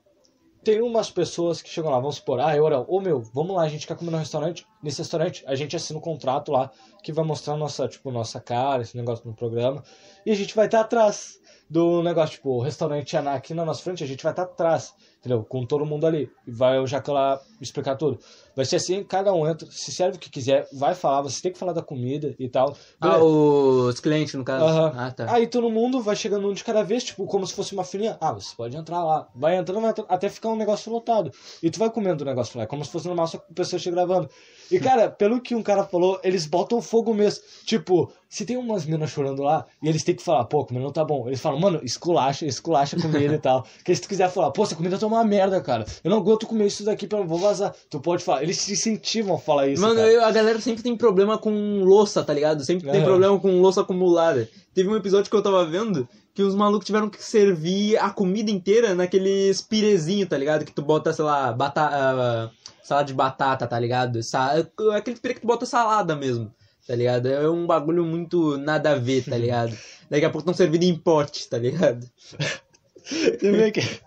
Tem umas pessoas que chegam lá, vamos supor, ah, eu, ô meu, vamos lá, a gente quer comer no restaurante. Nesse restaurante, a gente assina um contrato lá que vai mostrar nossa, tipo, nossa cara, esse negócio no programa. E a gente vai estar atrás do negócio, tipo, o restaurante é aqui na nossa frente, a gente vai estar atrás, entendeu? Com todo mundo ali. E vai o Jacan lá explicar tudo. Vai ser assim, cada um entra, se serve o que quiser, vai falar, você tem que falar da comida e tal. Ah, os clientes, no caso. Aham. Ah, tá. Aí todo mundo vai chegando um de cada vez, tipo, como se fosse uma filinha. Ah, você pode entrar lá. Vai entrando, vai entrando, até ficar um negócio lotado. E tu vai comendo o negócio lá. É como se fosse normal, só que a pessoa esteja gravando. E, cara, pelo que um cara falou, eles botam fogo mesmo. Tipo, se tem umas minas chorando lá, e eles têm que falar, pô, comida não tá bom. Eles falam, mano, esculacha, esculacha a comida e tal. Que se tu quiser falar, pô, essa comida tá uma merda, cara. Eu não aguento comer isso daqui, eu vou vazar. Tu pode falar. Eles se incentivam a falar isso, Mano, eu- a galera sempre tem problema com louça, tá ligado? Sempre tem É. problema com louça acumulada. Teve um episódio que eu tava vendo que os malucos tiveram que servir a comida inteira naqueles pirezinho, tá ligado? Que tu bota, sei lá, batata, salada de batata, tá ligado? Sa aquele pire que tu bota salada mesmo, tá ligado? É um bagulho muito nada a ver, tá ligado? Daqui a pouco estão servindo em pote, tá ligado? Teve aquele...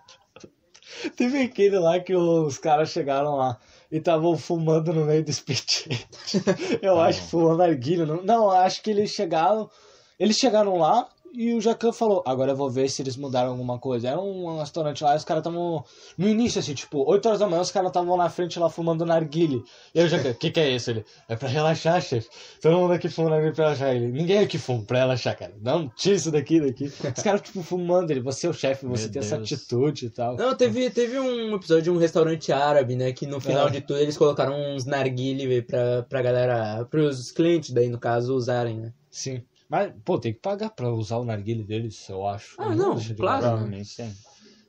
Teve aquele lá que os caras chegaram lá e estavam fumando no meio do espetinho. Eu Tá acho que fumando arguilha. Não, não, acho que eles chegaram. Eles chegaram lá e o Jacan falou: Agora eu vou ver se eles mudaram alguma coisa. Era um restaurante lá e os caras estavam. No início, assim, tipo, 8 horas da manhã, os caras estavam na frente lá fumando narguile. E aí o Jacan: O que, que é isso? Ele: É pra relaxar, chefe. Todo mundo aqui fuma narguile pra relaxar. Ele: Ninguém aqui fuma pra relaxar, cara. Não, tira isso daqui, daqui. Os caras, tipo, fumando. Ele: Você é o chefe, você Meu tem essa Deus. atitude e tal. Não, teve, teve um episódio de um restaurante árabe, né? Que no final É. de tudo eles colocaram uns narguile pra, pra galera, pros clientes daí, no caso, usarem, né? Sim. Mas, pô, tem que pagar pra usar o narguile deles, eu acho. Ah, não, claro. Provavelmente sim.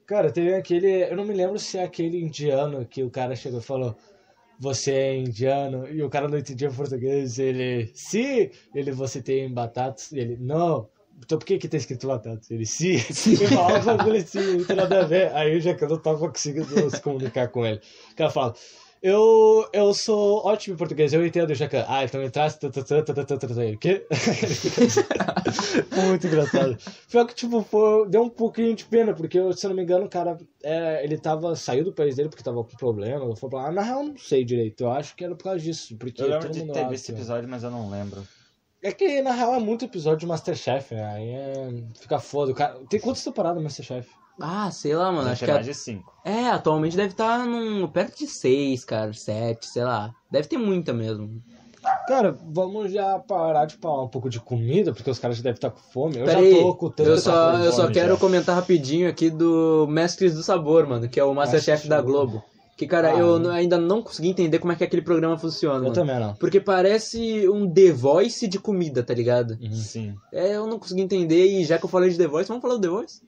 Cara, teve aquele. Eu não me lembro se é aquele indiano que o cara chegou e falou. Você é indiano, e o cara não entendia português, ele, sim, ele, você tem batatas, e ele, não, então por que que tá escrito batatas? Ele, sim, e falava assim, não tem nada a ver, aí já que eu não tava conseguindo se comunicar com ele, o cara fala, eu, eu sou ótimo em português, eu entendo, Jacan. Ah, então tã. O quê? Muito engraçado. Pior que, tipo, foi, deu um pouquinho de pena, porque, eu, se eu não me engano, o cara, é, ele tava, saiu do país dele porque tava com problema, foi pra lá. Na real, eu não sei direito, eu acho que era por causa disso, porque Eu lembro de ter visto esse assim, episódio, mas eu não lembro. É que, na real, é muito episódio de Masterchef, né? Aí é... fica foda. O cara... Tem quantas temporadas Masterchef? Ah, sei lá, mano. Acho que é a- mais de cinco. É, atualmente deve estar num... perto de seis, cara. Sete, sei lá. Deve ter muita mesmo. Cara, vamos já parar de falar um pouco de comida, porque os caras já devem estar com fome. Eu Pera já tô com tanto eu só, eu só quero já. comentar rapidinho aqui do Mestres do Sabor, mano, que é o Masterchef da Globo. Que, cara, Ah, eu ainda não consegui entender como é que aquele programa funciona, Eu mano. também não. Porque parece um The Voice de comida, tá ligado? Uhum. Sim. É, eu não consegui entender, e já que eu falei de The Voice, vamos falar do The Voice?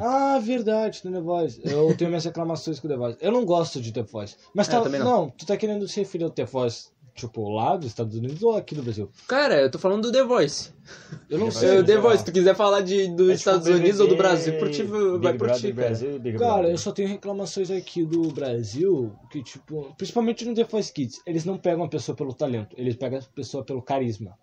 Ah, verdade, tem The Voice. Eu tenho minhas reclamações com o The Voice. Eu não gosto de The Voice. Mas É, tá. não. não. tu tá querendo se referir ao The Voice, tipo, lá dos Estados Unidos ou aqui do Brasil? Cara, eu tô falando do The Voice. Eu não The sei. Eu, The. Voice, se tu quiser falar de, dos É tipo Estados BBB, Unidos ou do Brasil, por ti, Big vai por ti, cara. Brasil Cara, eu só tenho reclamações aqui do Brasil, que tipo, principalmente no The Voice Kids, eles não pegam a pessoa pelo talento, eles pegam a pessoa pelo carisma.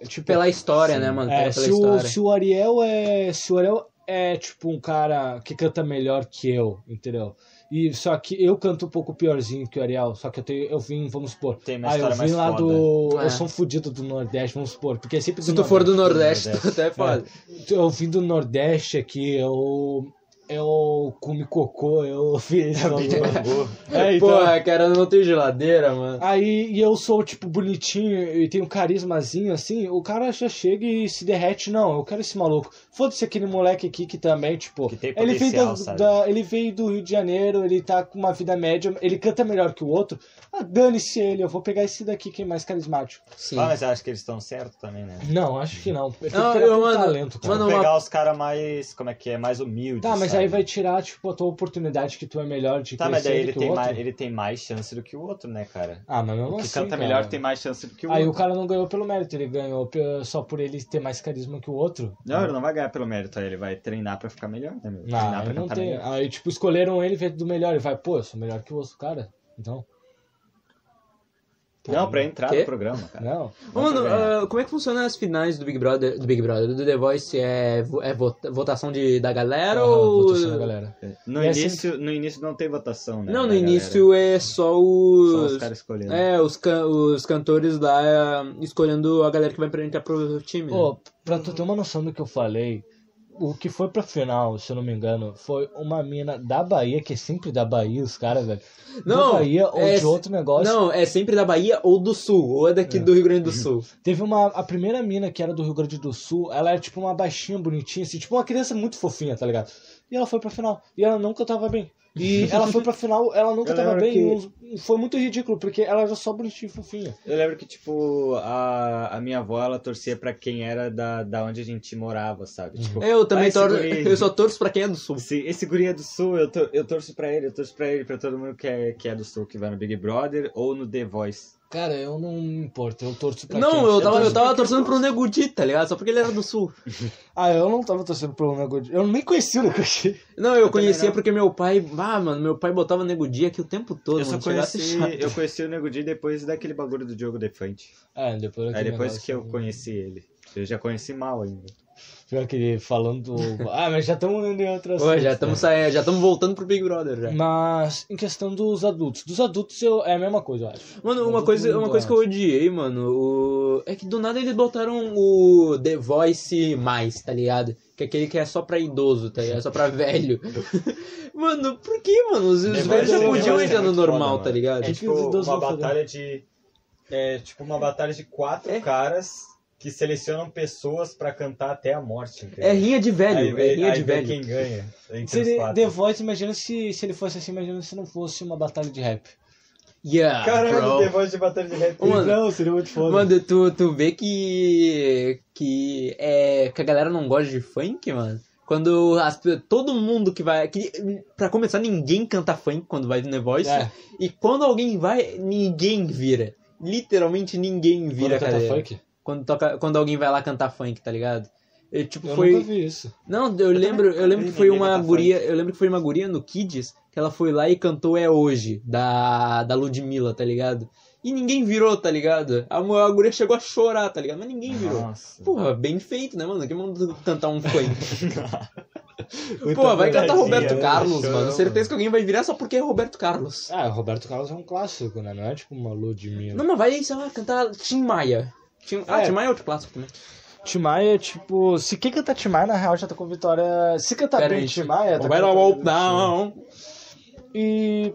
É, Tipo, Pela história, Sim. né, mano? é, Pela se, o, história. se o Ariel é. Se o Ariel é tipo um cara que canta melhor que eu, entendeu? E só que eu canto um pouco piorzinho que o Ariel, só que eu tenho, eu vim, vamos supor. Tem uma ah, eu vim mais lá foda. do. É. Eu sou um fudido do Nordeste, vamos supor. Porque é sempre Se tu for do Nordeste, Nordeste. tu até é foda. Eu vim do Nordeste aqui, eu. Eu comi cocô, eu fiz. É, então- Porra, cara, não tem geladeira, mano. Aí e eu sou, tipo, bonitinho e tenho um carismazinho assim, o cara já chega e se derrete, não, eu quero esse maluco. Foda-se aquele moleque aqui que também, tipo, Que tem ele veio, da, sabe? da- ele veio do Rio de Janeiro, ele tá com uma vida média, ele canta melhor que o outro. Ah, dane-se ele, eu vou pegar esse daqui que é mais carismático. Sim. Ah, mas eu acho que eles estão certos também, né? Não, acho que não. Tem Não, que pegar eu, mano, talento, cara. mano, Vou uma- pegar os caras mais, como é que é, mais humildes, Tá, mas aí vai tirar, tipo, a tua oportunidade que tu é melhor de Tá, mas daí ele tem, o mais, ele tem mais chance do que o outro, né, cara? Ah, mas mesmo O que assim, canta cara. melhor tem mais chance do que o Aí o outro. cara não ganhou pelo mérito, ele ganhou só por ele ter mais carisma que o outro. Não, ele não vai ganhar pelo mérito, aí ele vai treinar pra ficar melhor, né, meu? Não, treinar aí pra não tem. melhor. Aí, tipo, escolheram ele feito do melhor. E vai, pô, eu sou melhor que o outro cara. Então, Não, pra entrar Quê? no programa, cara. não. Ô, Mano, ah, como é que funciona as finais do Big Brother, do Big Brother, do The Voice? É, vo- é vota- votação de, da galera Aham, ou... votação da galera. No E é início, no início não tem votação, né? Não, no início é só galera. os... Só os caras escolhendo. É, os, can- os cantores lá ah, escolhendo a galera que vai pra entrar pro time. né? Pô, pra tu ter uma noção do que eu falei, o que foi pra final, se eu não me engano, foi uma mina da Bahia, que é sempre da Bahia, os caras, velho. Não, da Bahia ou é de outro negócio. Não, é sempre da Bahia ou do Sul, ou é daqui do Rio Grande do Sul. Teve uma. A primeira mina que era do Rio Grande do Sul, ela era tipo uma baixinha, bonitinha, assim, tipo uma criança muito fofinha, tá ligado? E ela foi pra final. E ela não cantava bem. E ela foi pra final, ela não Eu lembro bem. que- e Foi muito ridículo, porque ela era só bonitinha e fofinha. Eu lembro que, tipo, a, a minha avó, ela torcia pra quem era da, da onde a gente morava, sabe? Tipo, Eu também "Ah, esse torço, guri- eu só torço pra quem é do Sul. Esse, esse guri é do Sul, eu, tor- eu torço pra ele, eu torço pra ele, pra todo mundo que é, que é do Sul, que vai no Big Brother ou no The Voice. Cara, eu não me importo, eu torço pra Não, quem? eu tava, eu torço tava torcendo eu pro Nego Di, tá ligado? Só porque ele era do Sul. Ah, eu não tava torcendo pro Nego Eu nem conhecia o Nego Di. Não, eu, Eu conhecia porque meu pai. Ah, mano, meu pai botava Nego Di aqui o tempo todo, eu só mano. ser conheci, eu conheci o Nego Di depois daquele bagulho do Diogo Defante. É, depois Aí daquele depois que eu conheci ele. Eu já conheci mal ainda. Pior que ele falando. Ah, mas já estamos em outras Pô, já estamos saindo, já estamos voltando pro Big Brother já. Mas em questão dos adultos. Dos adultos eu, é a mesma coisa, eu acho. Mano, uma Adulto coisa, uma coisa que eu odiei, mano, o... é que do nada eles botaram o The Voice mais, tá ligado? Que é aquele que é só pra idoso, tá ligado? Só pra velho. mano, por que, mano? Os, os velhos já Voice- podiam é entrar no foda, normal, mano. tá ligado? É tipo uma vão fazer? batalha de. É tipo uma batalha de quatro É. caras que selecionam pessoas pra cantar até a morte. entendeu? É rinha de velho, Aí é rinha aí de vê velho. quem ganha. Entre Se os ele. The Voice, imagina se, se ele fosse assim, imagina se não fosse uma batalha de rap. Yeah, Caralho, bro. The Voice de batalha de rap. Mano, não, seria muito foda. Mano, tu, tu vê que. que. É. que a galera não gosta de funk, mano. Quando as, todo mundo que vai. Que, pra começar, ninguém canta funk quando vai no The Voice. É. E quando alguém vai, ninguém vira. Literalmente ninguém vira, Quando canta funk? Quando, toca, quando alguém vai lá cantar funk, tá ligado? E, tipo, Eu foi. nunca vi isso. Não, eu lembro, eu lembro que foi uma guria, eu lembro que foi uma guria no Kids que ela foi lá e cantou É Hoje, da, da Ludmilla, tá ligado? E ninguém virou, tá ligado? A, a guria chegou a chorar, tá ligado? Mas ninguém virou. Nossa. Porra, bem feito, né, mano? Que manda cantar um funk. Pô, vai cantar Roberto né? Carlos, mano. Certeza que alguém vai virar só porque é Roberto Carlos. Ah, Roberto Carlos é um clássico, né? Não é tipo uma Ludmilla. Não, mas vai, sei lá, cantar Tim Maia. Tim, ah, É. Tim Maia é outro clássico também. Maia, tipo, se quem cantar Tim Maia, na real já tá com vitória. Se cantar Pera bem aí. Tim Maia, tá Vai com vitória down. E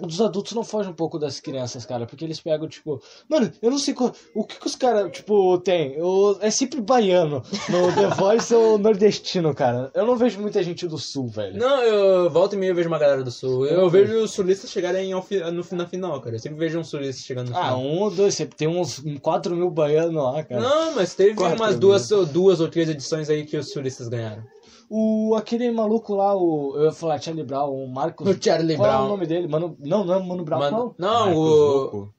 os adultos não fogem um pouco das crianças, cara, porque eles pegam, tipo, mano, eu não sei qual- o que, que os caras, tipo, tem. Eu- é sempre baiano no The Voice ou nordestino, cara. Eu não vejo muita gente do sul, velho. Não, eu volto e meia eu vejo uma galera do sul. Eu vejo os sulistas chegarem no, na final, cara. Eu sempre vejo um sulista chegando no Ah, final. um ou dois, sempre tem uns 4 mil baianos lá, cara. Não, mas teve umas mil. duas, duas ou três edições aí que os sulistas ganharam. O, aquele maluco lá, o. Eu ia falar Charlie Brown, o Marcos. O Charlie Qual é Brown. o nome dele? Mano, não, não é Mano Brown, Mano- não, Marcos o. Zucco.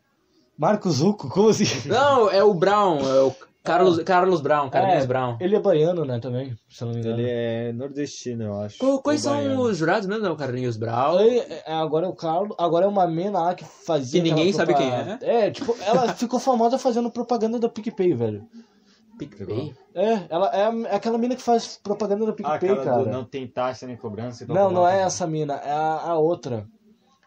Marcos Zucco, como assim? Não, é o Brown, é o Carlos, Carlos Brown, Carlinhos É, Brown. Ele é baiano, né, também, se eu não me engano. Ele é nordestino, eu acho. Qu- Quais são baiano. os jurados mesmo? É o Carlinhos Brown. É, agora é o Carlos, agora é uma mina lá que fazia. Que ninguém sabe quem propa- É, tipo, ela ficou famosa fazendo propaganda da PicPay, velho. PicPay. É, ela é é aquela mina que faz propaganda da Ah, PicPay, aquela cara. do não tem taxa nem cobrança. Não, como não é essa mina, é a, a outra.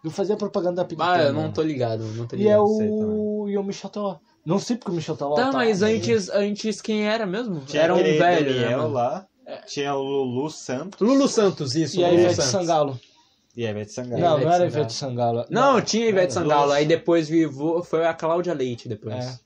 Que fazia propaganda da PicPay. Ah, eu não tô ligado, não tô E é ligado. o. E o Michel Teló. Não sei porque o Michel Teló. Tá, tá mas antes, antes quem era mesmo? Tinha era um aquele velho, né, Daniel mano? lá. Tinha o Lulu Santos Lulu Santos, isso. E a Ivete Santos. Sangalo. e a Ivete Sangalo. Não, Ivete não era Sangalo. Ivete Sangalo. Não, tinha Ivete Não, Sangalo, aí depois vivou, foi a Cláudia Leite depois. É.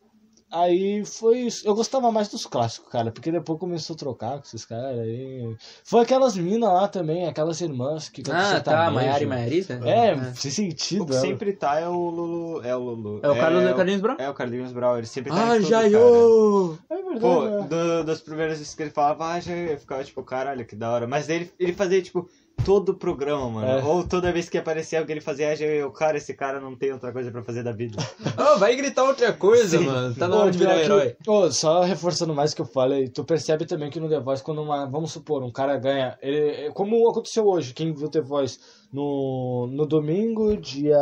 Aí foi isso. Eu gostava mais dos clássicos, cara, porque depois começou a trocar com esses caras aí. Foi aquelas minas lá também, aquelas irmãs que cantam Ah, tá. Maiara e Maiaris, né? É, sem sentido. O que ela. sempre tá é o Lulu. É o Lulu. É o Carlos é, Carlinhos Brown? É o Carlinhos Brown, ele sempre tá Ah, eu! É verdade. Pô, né? do- dos primeiros vezes que ele falava, ah, já eu ficava tipo, caralho, que da hora. Mas ele, ele fazia, tipo, todo o programa, mano. É. Ou toda vez que aparecia alguém, ele fazia, ah, eu, cara, esse cara não tem outra coisa pra fazer da vida. Oh, vai gritar outra coisa, Sim. mano. Tá na hora de virar que- herói. ô, só reforçando mais o que eu falei, tu percebe também que no The Voice, quando uma, vamos supor, um cara ganha, ele, como aconteceu hoje, quem viu The Voice no, no domingo, dia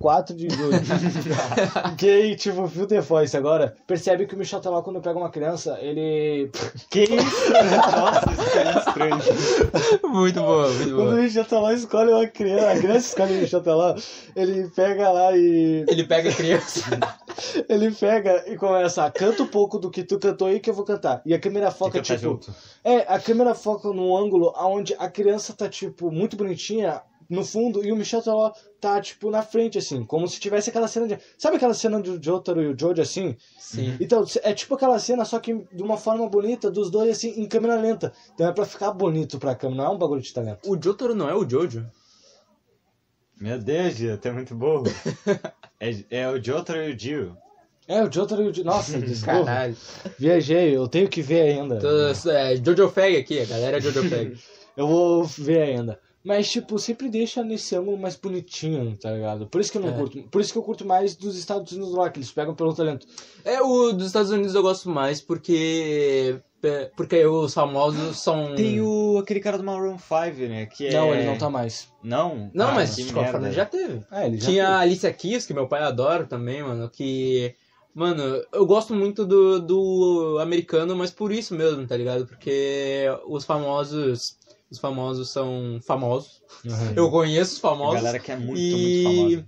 4 de julho, quem, tipo, viu The Voice agora, percebe que o Michel Teló, quando pega uma criança, ele... que isso? Nossa, isso é muito estranho. Muito boa, muito Quando o. Michel Teló escolhe uma criança, a criança escolhe o Michel Teló, ele pega lá e... Ele pega a criança. Ele pega e começa, canta um pouco do que tu cantou aí que eu vou cantar. E a câmera foca, Fica tipo... junto. É, a câmera foca num ângulo onde a criança tá, tipo, muito bonitinha no fundo e o Michel Teló tá, tipo, na frente, assim. Como se tivesse aquela cena de... Sabe aquela cena do Jotaro e o Jojo, assim? Sim. Então, é tipo aquela cena, só que de uma forma bonita, dos dois, assim, em câmera lenta. Então é pra ficar bonito pra câmera, não é um bagulho de talento. O Jotaro não é o Jojo? Meu Deus, é muito burro. é, é o Jotaro e o Jill. É, o Jotaro e o Jojo... Nossa, desculpa. Caralho. Viajei, eu tenho que ver ainda. Tô, é, Jojo Fag aqui, a galera é Jojo Fag. Eu vou ver ainda. Mas, tipo, sempre deixa nesse ângulo mais bonitinho, tá ligado? Por isso que eu não É. curto. Por isso que eu curto mais dos Estados Unidos lá, que eles pegam pelo talento. É, o dos Estados Unidos eu gosto mais porque. é, Porque os famosos são. Tem o, aquele cara do Maroon 5, né? Que é... Não, ele não tá mais. Não? Não, Ah, mas que de qualquer merda. forma ele já teve. Ah, ele já Tinha a fez. Alicia Keys, que meu pai adora também, mano, que... Mano, eu gosto muito do, do americano, mas por isso mesmo, tá ligado? Porque os famosos... Os famosos são famosos. Uhum. Eu conheço os A famosos. galera que é muito, muito e... famosa.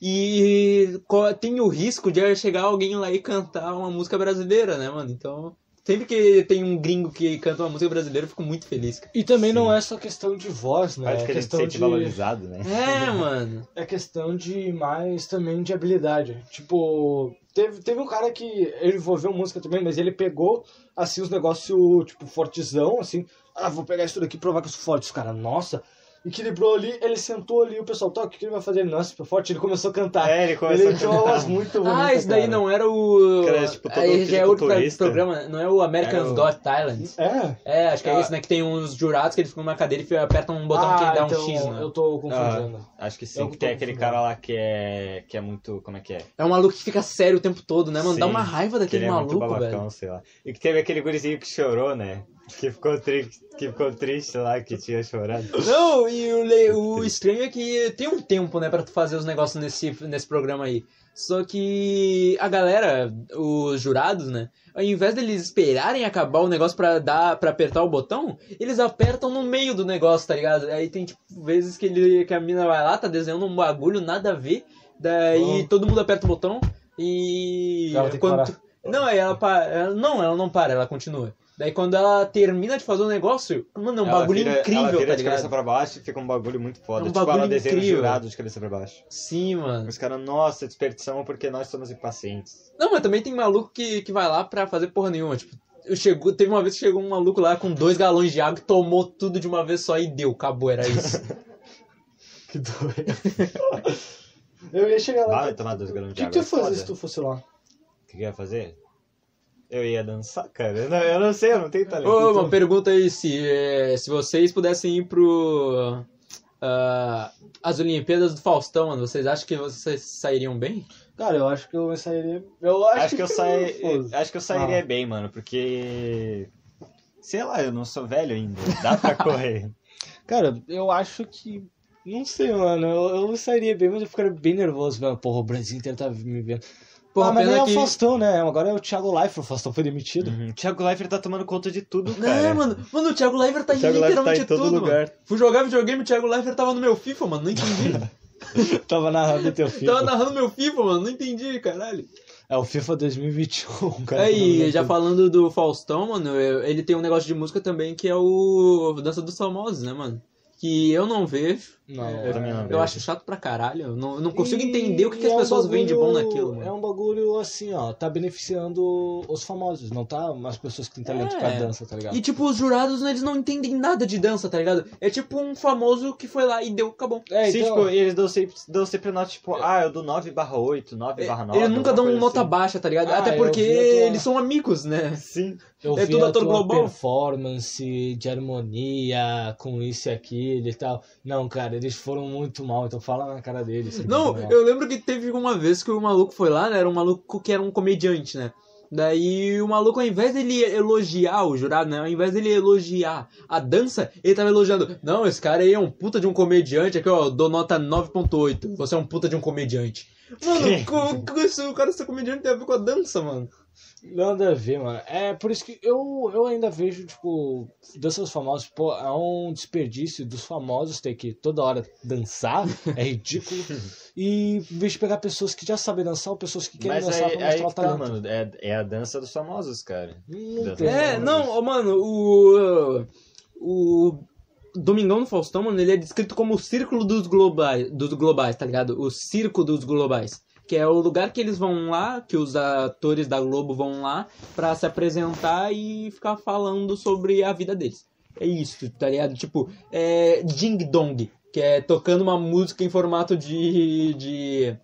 E tem o risco de chegar alguém lá e cantar uma música brasileira, né, mano? Então, sempre que tem um gringo que canta uma música brasileira, eu fico muito feliz. cara. E também Sim. não é só questão de voz, né? Parece É que a gente se questão sente de. valorizado, né? É, mano. É questão de mais também de habilidade. Tipo, teve, teve um cara que ele envolveu música também, mas ele pegou assim os negócios, tipo, fortezão, assim. Ah, vou pegar isso daqui e provar que eu sou forte. Os caras, nossa. Equilibrou ali, ele sentou ali, o pessoal, toca, o que ele vai fazer? Ele, nossa, super forte. Ele começou a cantar. É, ele começou ele a cantar. muito bonita. Ah, esse daí cara. não era o. Cara, tipo, todo Aí já é outro programa, não é o American's É o- Got Talent. É? É, acho que é Ah. esse, né? Que tem uns jurados que eles ficam numa cadeira e apertam um botão ah, que dá então, um X, né? eu tô confundindo. Ah, acho que sim, Eu que tem aquele cara lá que é, que é muito, como é que é? É um maluco que fica sério o tempo todo, né, mano? Dá Sim, uma raiva Que daquele ele é muito maluco, babacão, velho. sei lá. E que teve aquele gurizinho que chorou, né? Que ficou, tri... que ficou triste lá, que tinha chorado. Não, e o, le- o estranho é que tem um tempo, né, pra tu fazer os negócios nesse, nesse programa aí. Só que a galera, os jurados, né, ao invés deles esperarem acabar o negócio pra dar para apertar o botão, eles apertam no meio do negócio, tá ligado? Aí tem tipo vezes que ele que a mina vai lá, tá desenhando um bagulho nada a ver, daí Oh. todo mundo aperta o botão e Ela tem que quando parar. Não, ela ela- não, ela não para, ela continua. Daí quando ela termina de fazer o negócio, mano, é um Ela bagulho vira- ela incrível, vira tá de cabeça pra baixo e fica um bagulho muito foda. É um tipo, ela bagulho desenha o incrível. jurado de cabeça pra baixo. Sim, mano. Os caras, nossa, desperdiçamos porque nós somos impacientes. Não, mas também tem maluco que, que vai lá pra fazer porra nenhuma. Tipo, eu chegou, teve uma vez que chegou um maluco lá com dois galões de água e tomou tudo de uma vez só e deu, acabou, era isso. Que doido. Eu ia chegar lá. Vai tomar dois galões O de que, que tu água. ia fazer foda. se tu fosse lá? O que que eu ia fazer? Eu ia dançar, cara. Eu não, eu não sei, eu não tenho talento. Ô, uma pergunta aí, se, é, se vocês pudessem ir pro. ah, as Olimpíadas do Faustão, mano, vocês acham que vocês sairiam bem? Cara, eu acho que eu sairia. Eu acho, Acho que eu saí, foda-se. acho que eu sairia Ah. bem, mano, porque sei lá, eu não sou velho ainda. Dá pra correr. Cara, eu acho que. Não sei, mano. Eu, eu sairia bem, mas eu ficaria bem nervoso, velho. Porra, o Brasil inteiro tá me vendo. Porra, ah, mas nem é que- o Faustão, né? Agora é o Thiago Leifert. O Faustão foi demitido. Uhum. Thiago Leifert tá tomando conta de tudo, cara. Não, mano, mano, o Thiago Leifert tá O em Leifert tá literalmente em todo tudo, lugar. mano. Fui jogar videogame, o Thiago Leifert tava no meu FIFA, mano, não entendi. Tava narrando teu filho. tava narrando meu FIFA, mano, não entendi, caralho. É o FIFA 2021, cara. Aí, já falando do Faustão, mano, eu- ele tem um negócio de música também que é o Dança dos Famosos, né, mano? Que eu não vejo. Não, Eu também não Eu acho chato pra caralho. Eu não, eu não consigo E entender o que, que as é um pessoas veem de bom naquilo, É mano. um bagulho assim, ó. Tá beneficiando os famosos, não tá as pessoas que têm talento É. pra dança, tá ligado? E tipo, os jurados, eles não entendem nada de dança, tá ligado? É tipo um famoso que foi lá e deu, acabou. É, Sim, então, tipo, eles dão sempre, dão sempre nota, tipo, ah, eu dou 9 barra 8, 9 barra 9. Eles nunca dão nota assim. baixa, tá ligado? Ah, Até porque tua- eles são amigos, né? Sim. eu é vi tudo a ator tua global. performance de harmonia com isso e aquilo e tal. Não, cara, eles foram muito mal, então fala na cara deles. Não, eu lembro que teve uma vez que o maluco foi lá, né? Era um maluco que era um comediante, né? Daí o maluco, ao invés dele elogiar o jurado, né? Ao invés dele elogiar a dança, ele tava elogiando. Não, esse cara aí é um puta de um comediante. Aqui, ó, dou nota 9.8. Você é um puta de um comediante. Mano, o cara ser comediante tem a ver com a dança, mano. Nada a ver, mano. É por isso que eu, eu ainda vejo, tipo, dança dos famosos, pô, é um desperdício dos famosos ter que toda hora dançar, é ridículo. e em vez de pegar pessoas que já sabem dançar ou pessoas que querem Mas dançar aí, pra aí mostrar o que tá, talento. mano. É, é a dança dos famosos, cara. Não tem, É, não, mano, o. O. Domingão do Faustão, mano, ele é descrito como o círculo dos globais, dos globais, tá ligado? O circo dos globais. Que é o lugar que eles vão lá, que os atores da Globo vão lá pra se apresentar e ficar falando sobre a vida deles. É isso, tá ligado? Tipo, é Ding Dong, que é tocando uma música em formato de. de.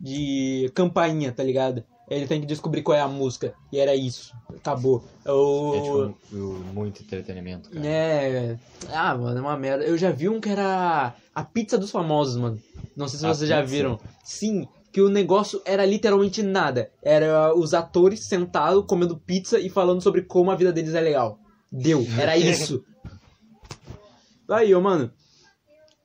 de campainha, tá ligado? Ele tem que descobrir qual é a música. E era isso. Acabou. É o... É tipo muito entretenimento, cara. É. Ah, mano, é uma merda. Eu já vi um que era a pizza dos famosos, mano. Não sei se A vocês já pizza? viram. Sim, que o negócio era literalmente nada. Era os atores sentados comendo pizza e falando sobre como a vida deles é legal. Deu, era isso. Aí, ô, mano.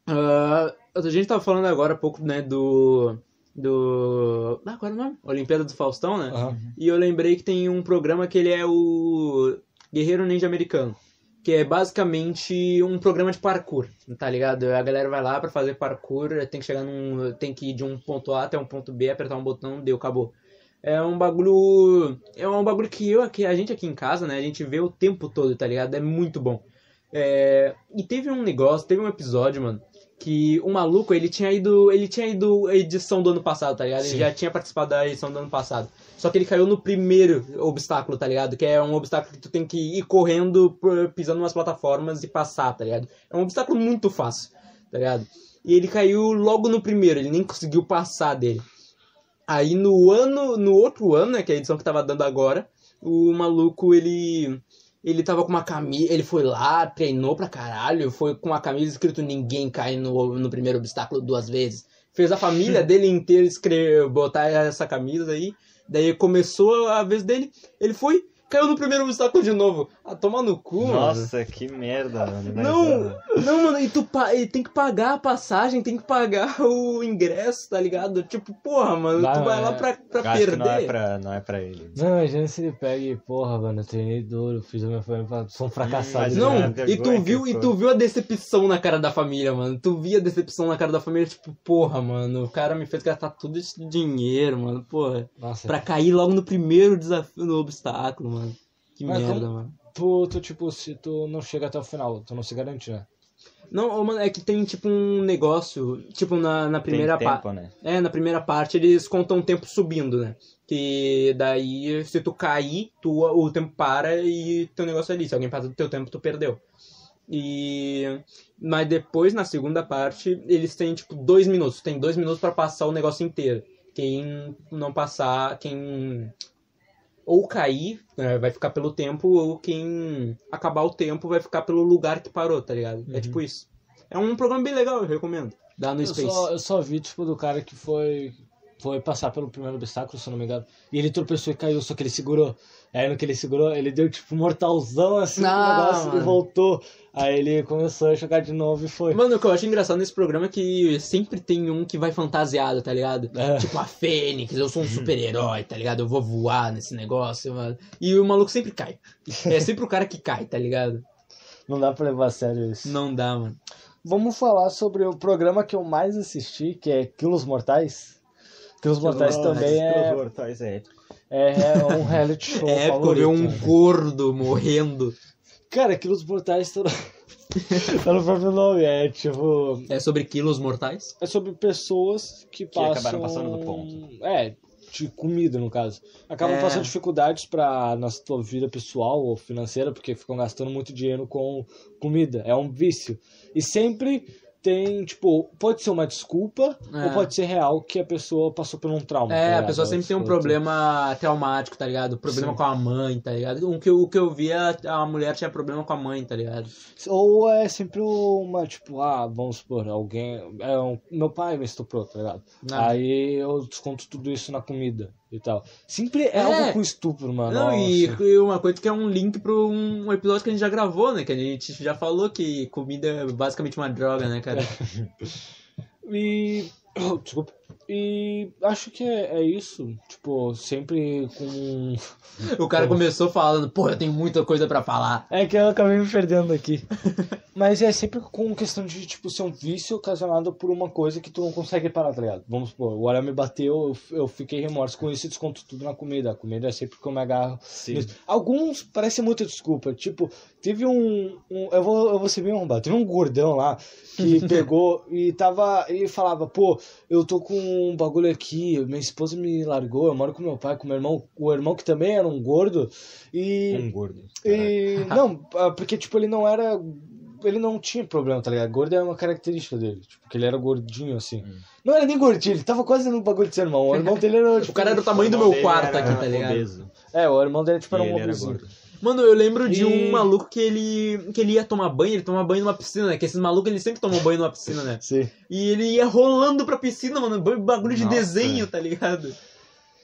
ah, a gente tava falando agora há pouco, né, do. Do. Ah, qual era o nome? Olimpíada do Faustão, né? Aham. E eu lembrei que tem um programa que ele é o Guerreiro Ninja Americano. Que é basicamente um programa de parkour, tá ligado? A galera vai lá pra fazer parkour, tem que chegar num. tem que ir de um ponto A até um ponto B, apertar um botão, deu, acabou. É um bagulho. É um bagulho que eu aqui, a gente aqui em casa, né? A gente vê o tempo todo, tá ligado? É muito bom. É, e teve um negócio, teve um episódio, mano, que o maluco, ele tinha ido. Ele tinha ido a edição do ano passado, tá ligado? Ele Sim. já tinha participado da edição do ano passado. Só que ele caiu no primeiro obstáculo, tá ligado? Que é um obstáculo que tu tem que ir correndo, pisando nas plataformas e passar, tá ligado? É um obstáculo muito fácil, tá ligado? E ele caiu logo no primeiro, ele nem conseguiu passar dele. Aí no ano, no outro ano, né, que é a edição que tava dando agora, o maluco, ele ele tava com uma camisa, ele foi lá, treinou pra caralho, foi com uma camisa escrito ninguém cai no, no primeiro obstáculo duas vezes. Fez a família dele inteira escrever, botar essa camisa aí. Daí começou a vez dele, ele foi, Caiu no primeiro obstáculo de novo. Ah, toma no cu, mano. Nossa, que merda, mano. Não, Imagina. não, mano, e tu pa- e tem que pagar a passagem, tem que pagar o ingresso, tá ligado? Tipo, porra, mano, Vai, tu vai mas lá pra, pra perder. que não é pra, não é pra ele. Não, imagina se ele pega e, porra, mano, eu treinei duro, fiz a minha família, sou um fracassado. mas Não, é e tu viu, e tu viu a decepção na cara da família, mano. Tu via a decepção na cara da família, tipo, porra, mano, o cara me fez gastar todo esse dinheiro, mano, porra. Nossa, Pra cair logo no primeiro desafio no obstáculo, mano. Que Mas merda, como- mano. Tu, tu, tipo, se tu não chega até o final, tu não se garante, né? Não, mano, é que tem tipo um negócio, tipo na, na primeira parte. né? É, na primeira parte eles contam o tempo subindo, né? Que daí, se tu cair, tu, o tempo para e teu negócio é ali. Se alguém passa do teu tempo, tu perdeu. E. Mas depois, na segunda parte, eles têm, tipo, dois minutos. Tem dois minutos pra passar o negócio inteiro. Quem não passar, quem. Ou cair, né, vai ficar pelo tempo, ou quem acabar o tempo vai ficar pelo lugar que parou, tá ligado? É Uhum. tipo isso. É um programa bem legal, eu recomendo. Dá no Eu Space. só, eu só vi, tipo, do cara que foi, foi passar pelo primeiro obstáculo, se eu não me engano. E ele tropeçou e caiu, só que ele segurou. Aí no que ele segurou, ele deu, tipo, um mortalzão assim no negócio e mano. voltou. Aí ele começou a jogar de novo e foi. Mano, o que eu acho engraçado nesse programa é que sempre tem um que vai fantasiado, tá ligado? É. Tipo a Fênix, eu sou um super-herói, tá ligado? Eu vou voar nesse negócio, mano. E o maluco sempre cai. É sempre o cara que cai, tá ligado? Não dá pra levar a sério isso. Não dá, mano. Vamos falar sobre o programa que eu mais assisti, que é Quilos Mortais. Quilos Mortais também é, Mortais é épico. é, é um reality show É épico ver um né? gordo morrendo. Cara, Quilos Mortais tá no... tá no próprio nome, é tipo... É sobre quilos mortais? É sobre pessoas que passam... acabaram passando do ponto. É, de comida, no caso. Acabam É. passando dificuldades pra, na sua vida pessoal ou financeira, porque ficam gastando muito dinheiro com comida. É um vício. E sempre tem, tipo, pode ser uma desculpa É. ou pode ser real que a pessoa passou por um trauma. tá É, a ligado? pessoa sempre tem um problema traumático, tá ligado? Problema Sim. com a mãe, tá ligado? O que, eu- o que eu via, a mulher tinha problema com a mãe, tá ligado? Ou é sempre uma, tipo, ah, vamos supor, alguém. É um, meu pai me estuprou, tá ligado? Ah. Aí eu desconto tudo isso na comida e tal. Sempre é, É. algo com estupro, mano. Não, e, e uma coisa que é um link para um episódio que a gente já gravou, né? Que a gente já falou que comida é basicamente uma droga, né, cara? E. Desculpa. E acho que é, é isso. Tipo, sempre com. O cara começou falando, pô, eu tenho muita coisa pra falar. É que eu acabei me perdendo aqui. Mas é sempre com questão de, tipo, ser um vício ocasionado por uma coisa que tu não consegue parar, tá ligado? Vamos supor, o olho me bateu, eu, eu fiquei remorso com isso e desconto tudo na comida. A comida é sempre que eu me agarro. Sim. Alguns parecem muita desculpa. Tipo, teve um. um- eu, vou, eu vou ser bem arrombado. Teve um gordão lá que pegou e tava. Ele falava, pô, eu tô com um bagulho aqui, minha esposa me largou, eu moro com meu pai, com meu irmão, o irmão que também era um gordo. E. Um gordo. E não, ah, porque tipo, ele não era. Ele não tinha problema, tá ligado? Gordo é uma característica dele. Tipo, que ele era gordinho assim. Hum. Não era nem gordinho, ele tava quase no bagulho de ser irmão. O irmão dele era. Tipo, O cara era do tamanho do meu quarto aqui, tá ligado? obeso. É, o irmão dele tipo, era um gordo. Mano, eu lembro de E- um maluco que ele, que ele ia tomar banho, ele tomava banho numa piscina, né? Que esses malucos, eles sempre tomam banho numa piscina, né? Sim. E ele ia rolando pra piscina, mano, bagulho de Nossa. desenho, tá ligado?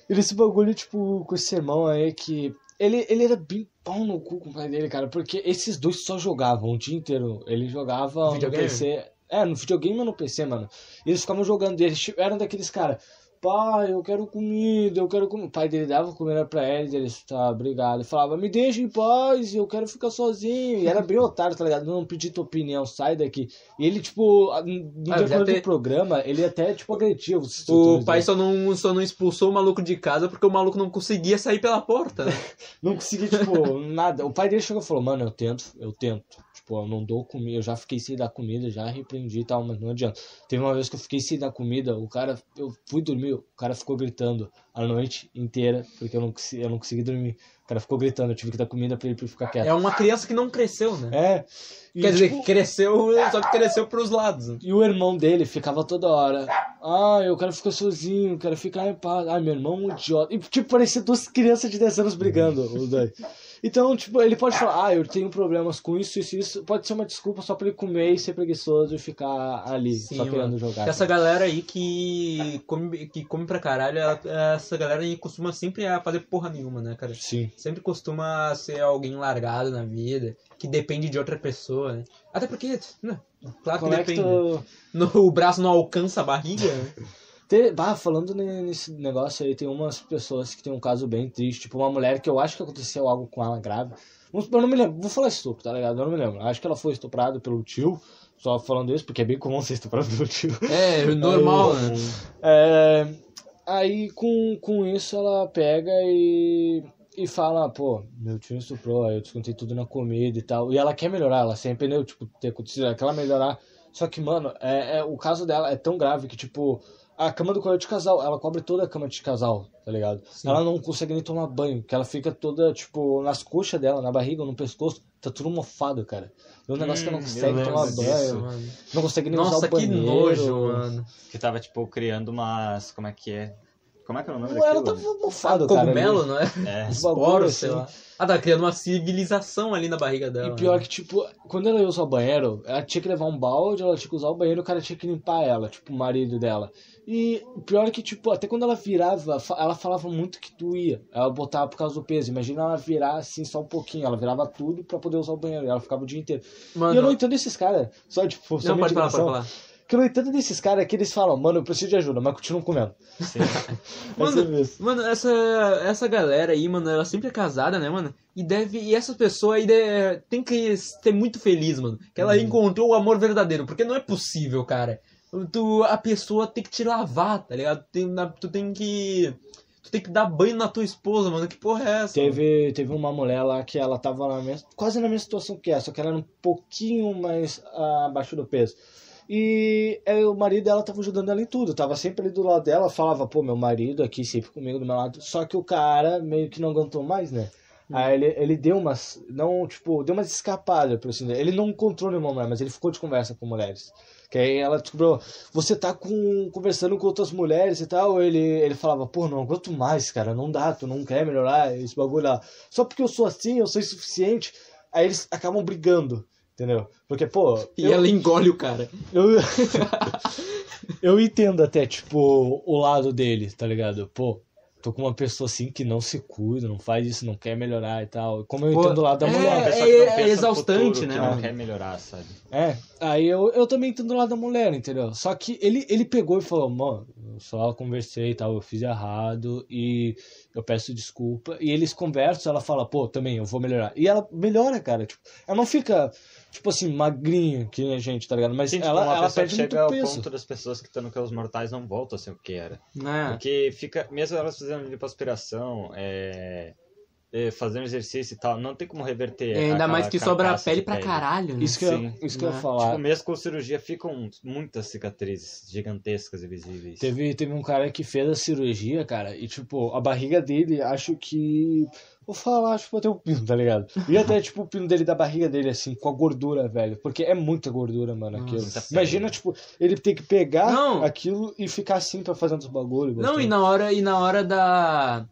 E nesse bagulho, tipo, com esse irmão aí que. Ele, ele era bem pau no cu com o pai dele, cara. Porque esses dois só jogavam o dia inteiro. Ele jogava Videogame? no PC. É, no videogame ou no PC, mano. E eles ficavam jogando. Eles eram daqueles caras. Pai, eu quero comida, eu quero comida. O pai dele dava comida pra ele, ele tá, obrigado. Ele falava, me deixa em paz, eu quero ficar sozinho. E era bem otário, tá ligado? Não pedi tua opinião, sai daqui. E ele, tipo, no Ah, decorrer do programa, ele até, tipo, agrediu O pai dele. só não, só não expulsou o maluco de casa porque o maluco não conseguia sair pela porta, né? Não consegui, tipo, nada. O pai dele chegou e falou, mano, eu tento, eu tento. Tipo, eu não dou comida, eu já fiquei sem dar comida, já repreendi e tal, mas não adianta. Teve uma vez que eu fiquei sem dar comida, o cara, eu fui dormir, o cara ficou gritando a noite inteira, porque eu não, consegui, eu não consegui dormir. O cara ficou gritando, eu tive que dar comida pra ele pra ele ficar quieto. É uma criança que não cresceu, né? É. E, Quer dizer, tipo, cresceu, só que cresceu pros lados. E o irmão dele ficava toda hora. Ah, eu quero ficar sozinho, quero ficar em paz. Ah, meu irmão é um idiota. E tipo, parecia duas crianças de 10 anos brigando, os dois. Então, tipo, ele pode falar, ah, eu tenho problemas com isso, isso, isso. Pode ser uma desculpa só pra ele comer e ser preguiçoso e ficar ali, Sim, só querendo jogar. Essa galera aí que come, que come pra caralho, ela- essa galera aí costuma sempre fazer porra nenhuma, né, cara? Sim. Sempre costuma ser alguém largado na vida, que depende de outra pessoa, né? Até porque, né, claro que Como é que depende. tu... No, o braço não alcança a barriga, né? Te- Bah, falando ne- nesse negócio aí, tem umas pessoas que tem um caso bem triste. Tipo, uma mulher que eu acho que aconteceu algo com ela grave. Eu não me lembro, vou falar estupro, tá ligado? Eu não me lembro. Acho que ela foi estuprada pelo tio. Só falando isso, porque é bem comum ser estuprado pelo tio. É, normal, Aí, né? É, aí com, com isso ela pega e, e fala, pô, meu tio estuprou, aí eu descontei tudo na comida e tal. E ela quer melhorar, ela sem entendeu, tipo, ter acontecido, ela quer melhorar. Só que, mano, é, é- o caso dela é tão grave que, tipo, a cama do quarto de casal, ela cobre toda a cama de casal, tá ligado? Sim. Ela não consegue nem tomar banho, que ela fica toda, tipo, nas coxas dela, na barriga, no pescoço, tá tudo mofado, cara. É um negócio que ela Hum, não consegue tomar disso. banho, mano. não consegue nem usar Nossa, o que banheiro. nojo, mano. Que tava, tipo, criando umas. Como é que é? Como é que é o nome Ela daquilo? tava mofado, cara. Cogumelo, não é? É. Esporo, assim. sei lá. Ah, tá criando uma civilização ali na barriga dela. E pior né? que, tipo, quando ela ia usar o banheiro, ela tinha que levar um balde, ela tinha que usar o banheiro, o cara tinha que limpar ela, tipo, o marido dela. E pior é que, tipo, até quando ela virava, ela falava muito que doía. Ela botava por causa do peso. Imagina ela virar assim só um pouquinho. Ela virava tudo pra poder usar o banheiro. E ela ficava o dia inteiro. Mano, e eu não entendo esses caras. Só, tipo, só não, pode falar, pode falar. Que eu não entendo desses caras é que eles falam, mano, eu preciso de ajuda, mas continuam comendo. Sim. Ser Mano, mesmo. Mano, essa, essa galera aí, mano, ela sempre é casada, né, mano? E deve. E essa pessoa aí deve- tem que ser muito feliz, mano. Que ela encontrou o amor verdadeiro. Porque não é possível, cara. Tu, a pessoa tem que te lavar, tá ligado? Tem, na- tu tem que. Tu tem que dar banho na tua esposa, mano. Que porra é essa? mano? Teve, teve uma mulher lá que ela tava na mesma, quase na mesma situação que essa, só que ela era um pouquinho mais abaixo do peso. E aí, o marido dela tava ajudando ela em tudo, tava sempre ali do lado dela, falava, pô, meu marido aqui sempre comigo do meu lado. Só que o cara meio que não aguentou mais, né? Aí ele, ele deu umas, não, tipo, deu umas escapadas, por assim. Ele não encontrou nenhuma mulher, mas ele ficou de conversa com mulheres. Que aí ela descobriu, você tá com, conversando com outras mulheres e tal. Ele, ele falava, pô, não aguento mais, cara, não dá, tu não quer melhorar esse bagulho lá. Só porque eu sou assim, eu sou insuficiente. Aí eles acabam brigando, entendeu? Porque, pô, E eu, ela engole o cara. eu, eu entendo até, tipo, o lado dele, tá ligado? Pô, tô com uma pessoa assim que não se cuida, não faz isso, não quer melhorar e tal. Como eu Pô, entendo o lado da é, mulher. pessoa que não é pensa no exaustante, futuro, né, Que não quer melhorar, sabe? É, aí eu, eu também entendo o lado da mulher, entendeu? Só que ele, ele pegou e falou, mano, eu só conversei e tal, eu fiz errado e eu peço desculpa. E eles conversam, ela fala, pô, também, eu vou melhorar. E ela melhora, cara, tipo, ela não fica, tipo assim, magrinha que nem a gente, tá ligado? Mas Sim, tipo, ela, uma ela perde muito chega ao peso. ponto das pessoas que estão no que os mortais não voltam a ser o que era. É. Porque fica, mesmo elas fazendo lipoaspiração, é, é, fazendo exercício e tal, não tem como reverter. É, ainda mais que sobra carcaça pele pra caralho, né? Isso que, eu, Sim. isso que eu ia Né? falar. Tipo, mesmo com cirurgia ficam muitas cicatrizes gigantescas e visíveis. Teve, teve um cara que fez a cirurgia, cara, e tipo, a barriga dele, acho que. Vou falar, acho que vou ter o pino, tá ligado? E até, tipo, o pino dele da barriga dele, assim, com a gordura, velho. Porque é muita gordura, mano, aquilo. Muita pele. Imagina, tipo, ele ter que pegar Não. aquilo e ficar assim pra fazer os bagulhos. Não, e na hora, e na hora da,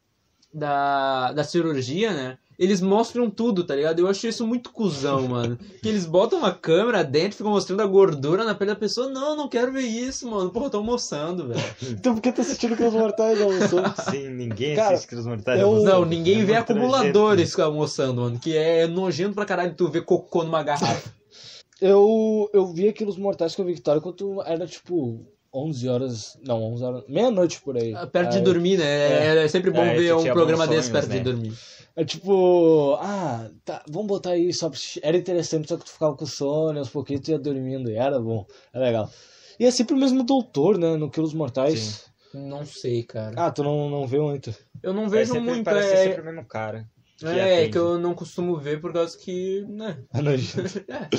da, da cirurgia, né? Eles mostram tudo, tá ligado? Eu acho isso muito cuzão, mano. Que eles botam uma câmera dentro, ficam mostrando a gordura na pele da pessoa. Não, não quero ver isso, mano. Porra, tô almoçando, velho. Então por que tá assistindo com os mortais, almoçou? Sim, ninguém Cara, assiste os mortais. eu- almoçando. Não, ninguém É vê acumuladores almoçando, mano. Que é nojento pra caralho tu ver cocô numa garrafa. Eu, eu vi aqueles mortais com a Victoria quando era, tipo, 11 horas. Não, 11 horas. Meia-noite por aí. perto de Aí- dormir, né? É, é sempre bom É, ver um programa desse sonhos, perto de né? dormir. É tipo, ah, tá, vamos botar aí só pra. Era interessante, só que tu ficava com sono, aos pouquinhos tu ia dormindo, e era bom, é legal. E é sempre o mesmo doutor, né, no Quilos Mortais. Não sei, cara. Ah, tu não, não vê muito. Eu não É, vejo sempre, muito. parece É, sempre o mesmo cara. que é, atende. que eu não costumo ver por causa que. Né? É. É.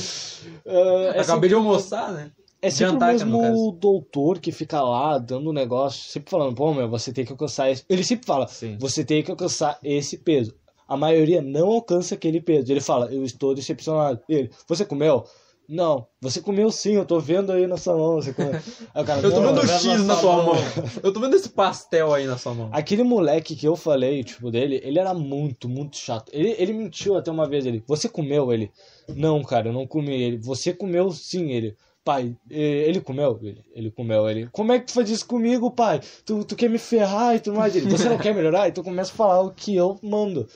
Ah, é Acabei de almoçar, né? É sempre Jantar, o mesmo doutor que fica lá dando um negócio, sempre falando, pô, meu, você tem que alcançar esse. Ele sempre fala, Sim. você tem que alcançar esse peso. A maioria não alcança aquele peso. Ele fala, eu estou decepcionado. Ele, você comeu? Não, você comeu sim, eu tô vendo aí na sua mão. Você comeu. Aí cara, Eu tô "Não, vendo o vendo X na na sua sua mão. mão. Eu tô vendo esse pastel aí na sua mão. Aquele moleque que eu falei, tipo, dele, ele era muito, muito chato. Ele, ele mentiu até uma vez, ele. Você comeu ele? Não, cara, eu não comi ele. Você comeu sim, ele. Pai, ele comeu? Ele, ele comeu, ele. Como é que tu faz isso comigo, pai? Tu, tu quer me ferrar e tudo mais? Ele, você não quer melhorar? Então começa a falar o que eu mando.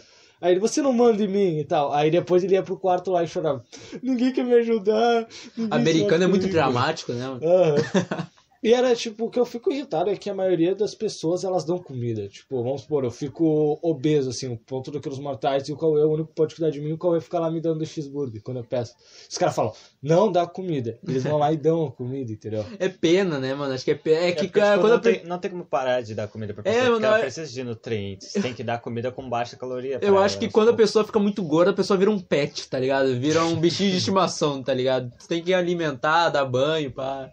Aí ele, você não manda em mim e tal. Aí depois ele ia pro quarto lá e chorava. Ninguém quer me ajudar. Americano é muito comigo." dramático, né? mano? E era tipo, o que eu fico irritado é que a maioria das pessoas elas dão comida. Tipo, vamos supor, eu fico obeso, assim, o ponto daqueles mortais, e o Cauê é o único que pode cuidar de mim, e o Cauê fica lá me dando cheeseburger quando eu peço. Os caras falam, não dá comida. Eles vão lá e dão a comida, entendeu? É pena, né, mano? Acho que é pena. É É que porque, cara, tipo, quando não, tem, não tem como parar de dar comida pra É, pessoa, porque mano, ela é- precisa de nutrientes. Tem que dar comida com baixa caloria. Eu acho que ela, quando a pessoa fica muito gorda, a pessoa vira um pet, tá ligado? Vira um bichinho de estimação, tá ligado? Você tem que alimentar, dar banho, pá.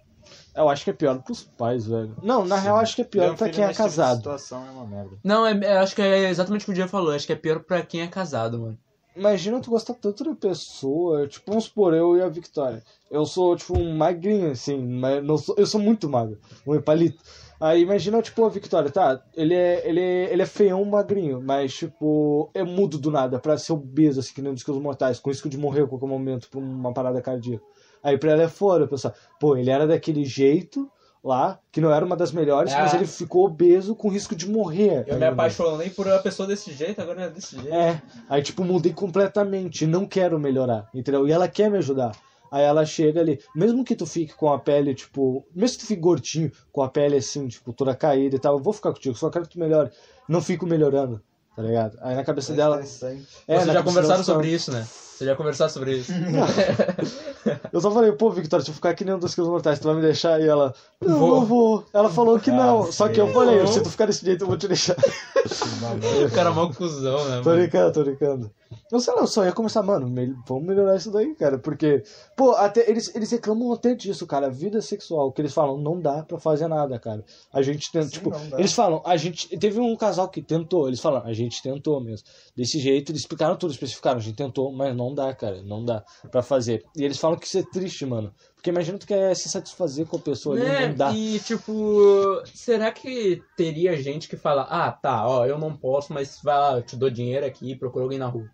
Eu acho que é pior pros pais, velho. Não, na real, acho que é pior um pra quem é tipo casado. situação é uma merda. Não, é, é- acho que é exatamente o que o Dia falou. Acho que é pior pra quem é casado, mano. Imagina tu gostar tanto da pessoa, tipo, vamos supor, eu e a Victoria. Eu sou, tipo, um magrinho, assim, mas não sou, eu sou muito magro, um palito. Aí imagina, tipo, a Victoria, tá? Ele é, ele, é- ele é feião, magrinho, mas, tipo, é mudo do nada pra ser obeso, assim, que nem um dos mortais, com risco de morrer a qualquer momento por uma parada cardíaca. Aí pra ela é fora, pessoal. Pô, ele era daquele jeito lá, que não era uma das melhores, mas ele ficou obeso com risco de morrer. Eu me apaixonei por uma pessoa desse jeito, agora é desse jeito. É, aí tipo, mudei completamente, não quero melhorar, entendeu? E ela quer me ajudar. Aí ela chega ali, mesmo que tu fique com a pele, tipo, mesmo que tu fique gordinho, com a pele assim, tipo, toda caída e tal, eu vou ficar contigo, só quero que tu melhore. Não fico melhorando, tá ligado? Aí na cabeça dela. É, Vocês na já cabeça conversaram sobre isso, né? Vocês já conversaram sobre isso. Eu só falei, pô, Victoria, se eu ficar que nem um dos quilos mortais, tu vai me deixar? E ela, não, Vou. não vou. Ela falou que não. Ah, Só que eu falei, se tu ficar desse jeito, eu vou te deixar. o cara é mó cuzão, né, Tô brincando, tô brincando. Eu sei lá, eu só ia começar, mano, me- vamos melhorar isso daí, cara. Porque, pô, até eles, eles reclamam até disso, cara. Vida sexual, que eles falam, não dá pra fazer nada, cara. A gente tenta, tipo, eles falam, a gente. Teve um casal que tentou, eles falaram, a gente tentou mesmo. Desse jeito, eles explicaram tudo, especificaram, a gente tentou, mas não dá, cara, não dá pra fazer. E eles falam que isso é triste, mano. Porque imagina tu quer se satisfazer com a pessoa ali, Né? não dá. E tipo, será que teria gente que fala, ah, tá, ó, eu não posso, mas vai lá, eu te dou dinheiro aqui, procura alguém na rua.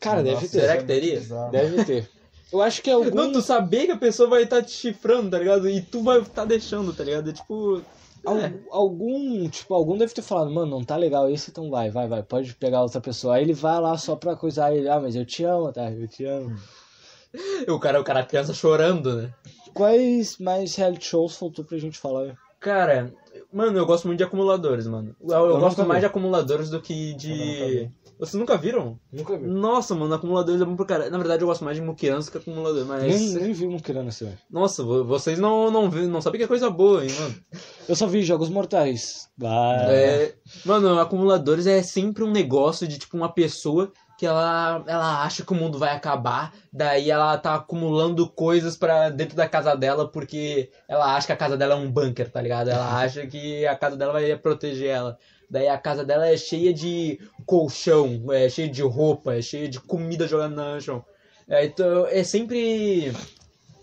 Cara, deve Nossa, ter. será isso que é teria? Deve ter. Eu acho que é algum. Não, tu saber que a pessoa vai estar te chifrando, tá ligado? E tu vai estar deixando, tá ligado? É tipo. Al- É. Algum, tipo, algum deve ter falado, mano, não tá legal esse, então vai, vai, vai, pode pegar outra pessoa. Aí ele vai lá só pra coisar ele, ah, mas eu te amo, tá? Eu te amo. O cara, o cara, criança chorando, né? Quais mais reality shows faltou pra gente falar? Cara, mano, eu gosto muito de acumuladores, mano. Eu, eu Eu gosto mais de acumuladores do que Eu de. Vocês nunca viram? Nunca vi. Nossa, mano, acumuladores é bom pro cara. Na verdade, eu gosto mais de muquirança que acumulador, mas. Nem, nem vi querendo assim. Nossa, vo- vocês não, não, não sabem que é coisa boa, hein, mano. Eu só vi Jogos Mortais. Vai. É, mano, acumuladores é sempre um negócio de tipo uma pessoa que ela, ela acha que o mundo vai acabar, daí ela tá acumulando coisas para dentro da casa dela porque ela acha que a casa dela é um bunker, tá ligado? Ela acha que a casa dela vai proteger ela. Daí a casa dela é cheia de colchão, é cheia de roupa, é cheia de comida jogada no chão. É, então, é sempre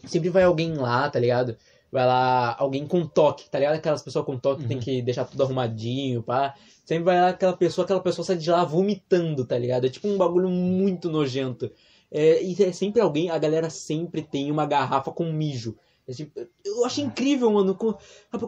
sempre vai alguém lá, tá ligado? Vai lá, alguém com toque, tá ligado? Aquelas pessoas com toque que tem que deixar tudo arrumadinho, pá. Sempre vai lá aquela pessoa, aquela pessoa sai de lá vomitando, tá ligado? É tipo um bagulho muito nojento. É, e é sempre alguém, a galera sempre tem uma garrafa com mijo. É tipo- eu acho incrível, mano. Qual,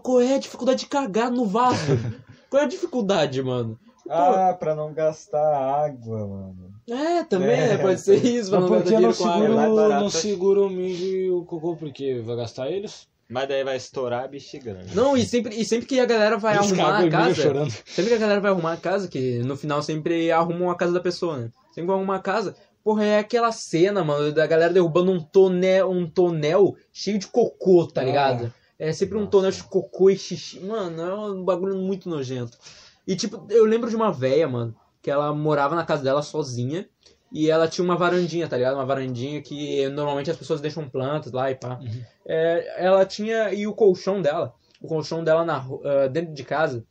qual é a dificuldade de cagar no vaso? qual é a dificuldade, mano? Ah, pra não gastar água, mano. É, também, É, né? Pode ser isso, pra Mas não que não água. é o- barato. não segura o mijo e o cocô? Porque vai gastar eles? Mas daí vai estourar a bexiga, né? Não, e sempre, e sempre que a galera vai Eles arrumar a casa. chorando. Sempre que a galera vai arrumar a casa, que no final sempre arrumam a casa da pessoa, né? Sempre que vai arrumar a casa. Porra, é aquela cena, mano, da galera derrubando um tonel, um tonel cheio de cocô, tá Ah. ligado? É sempre um Nossa. tonel de cocô e xixi. Mano, é um bagulho muito nojento. E tipo, eu lembro de uma véia, mano, que ela morava na casa dela sozinha. E ela tinha uma varandinha, tá ligado? Uma varandinha que normalmente as pessoas deixam plantas lá e pá. Uhum. É, ela tinha. E o colchão dela, o colchão dela na, ah, dentro de casa,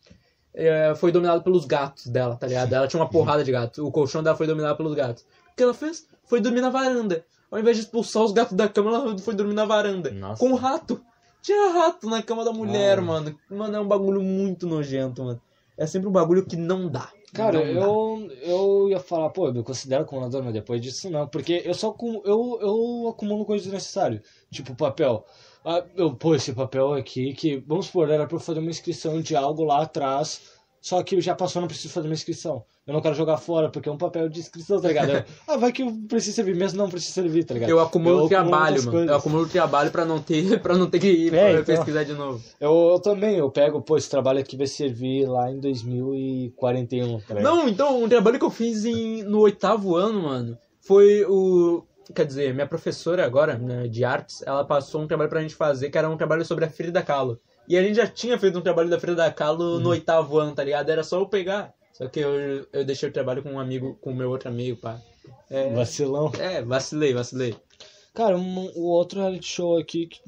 é, foi dominado pelos gatos dela, tá ligado? Ela tinha uma porrada de gatos. O colchão dela foi dominado pelos gatos. O que ela fez? Foi dormir na varanda. Ao invés de expulsar os gatos da cama, ela foi dormir na varanda. Nossa. Com um rato. Tinha rato na cama da mulher, Ah. mano. Mano, é um bagulho muito nojento, mano. É sempre um bagulho que não dá. Cara, Não dá. eu, eu ia falar, pô, eu me considero acumulador, mas depois disso não. Porque eu só acumulo, eu, eu acumulo coisa desnecessária. Tipo papel. Ah, eu, pô, esse papel aqui que, vamos supor, era pra eu fazer uma inscrição de algo lá atrás. Só que já passou, não preciso fazer uma inscrição. Eu não quero jogar fora, porque é um papel de inscrição, tá ligado? Eu, ah, vai que eu preciso servir, mesmo não precisa servir, tá ligado? Eu acumulo Eu trabalho, mano. coisas. Eu acumulo trabalho pra não ter, pra não ter que ir É, pra então. pesquisar de novo. Eu, eu também, eu pego, pô, esse trabalho aqui vai servir lá em 2041, tá ligado? Não, então, um trabalho que eu fiz em, no oitavo ano, mano, foi o. Quer dizer, minha professora agora, né, de artes, ela passou um trabalho pra gente fazer, que era um trabalho sobre a Frida Kahlo. E a gente já tinha feito um trabalho da Frida Kahlo Uhum. no oitavo ano, tá ligado? Era só eu pegar. Só que eu, eu deixei o trabalho com um amigo, com o meu outro amigo, pá. É, Vacilão. é vacilei, vacilei. Cara, um, o outro reality show aqui, que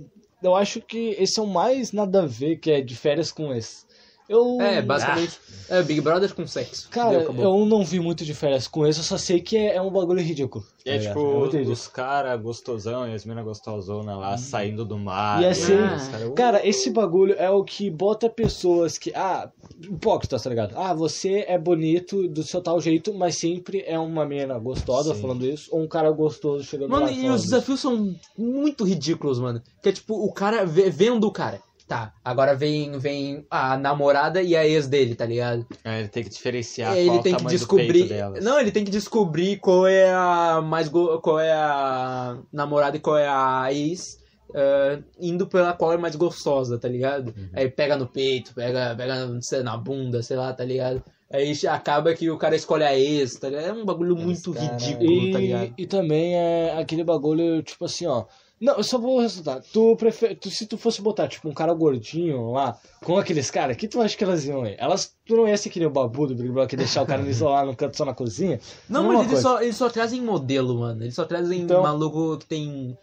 eu acho que esse é o mais nada a ver, que é de férias com esse. Eu, É, basicamente. É Big Brother com sexo. Cara, Deu, eu não vi muito de férias com esse, eu só sei que é, é um bagulho ridículo. E é tá tipo, muito ridículo. os caras gostosão e as minas gostosona lá saindo do mar. E assim, os cara, uh, Cara, esse bagulho é o que bota pessoas que. Ah, hipócritas, tá ligado? Ah, você é bonito do seu tal jeito, mas sempre é uma menina gostosa Sim. falando isso, ou um cara gostoso chegando Mano, lá e falando os desafios são muito ridículos, mano. Que é tipo, o cara vendo o cara. Tá, agora vem, vem a namorada e a ex dele, tá ligado? é, ele tem que diferenciar ele qual tem o que descobrir. peito delas. Não, ele tem que descobrir qual é a mais go- qual é a namorada e qual é a ex. eh, indo pela qual é mais gostosa, tá ligado? Uhum. Aí pega no peito, pega, pega não sei, na bunda, sei lá, tá ligado? Aí acaba que o cara escolhe a ex, tá ligado? É um bagulho muito caralho. ridículo, tá E, ligado? e também é aquele bagulho, tipo assim, ó. Não, eu só vou ressaltar. Tu prefere, tu, se tu fosse botar, tipo, um cara gordinho lá, com aqueles caras, que tu acha que elas iam ir? Elas, tu não ia ser que nem o babu do Big Brother, que deixar o cara me isolar no canto só na cozinha? Não, Mesma mas eles coisa. só, eles só trazem modelo, mano. Eles só trazem Então- maluco que tem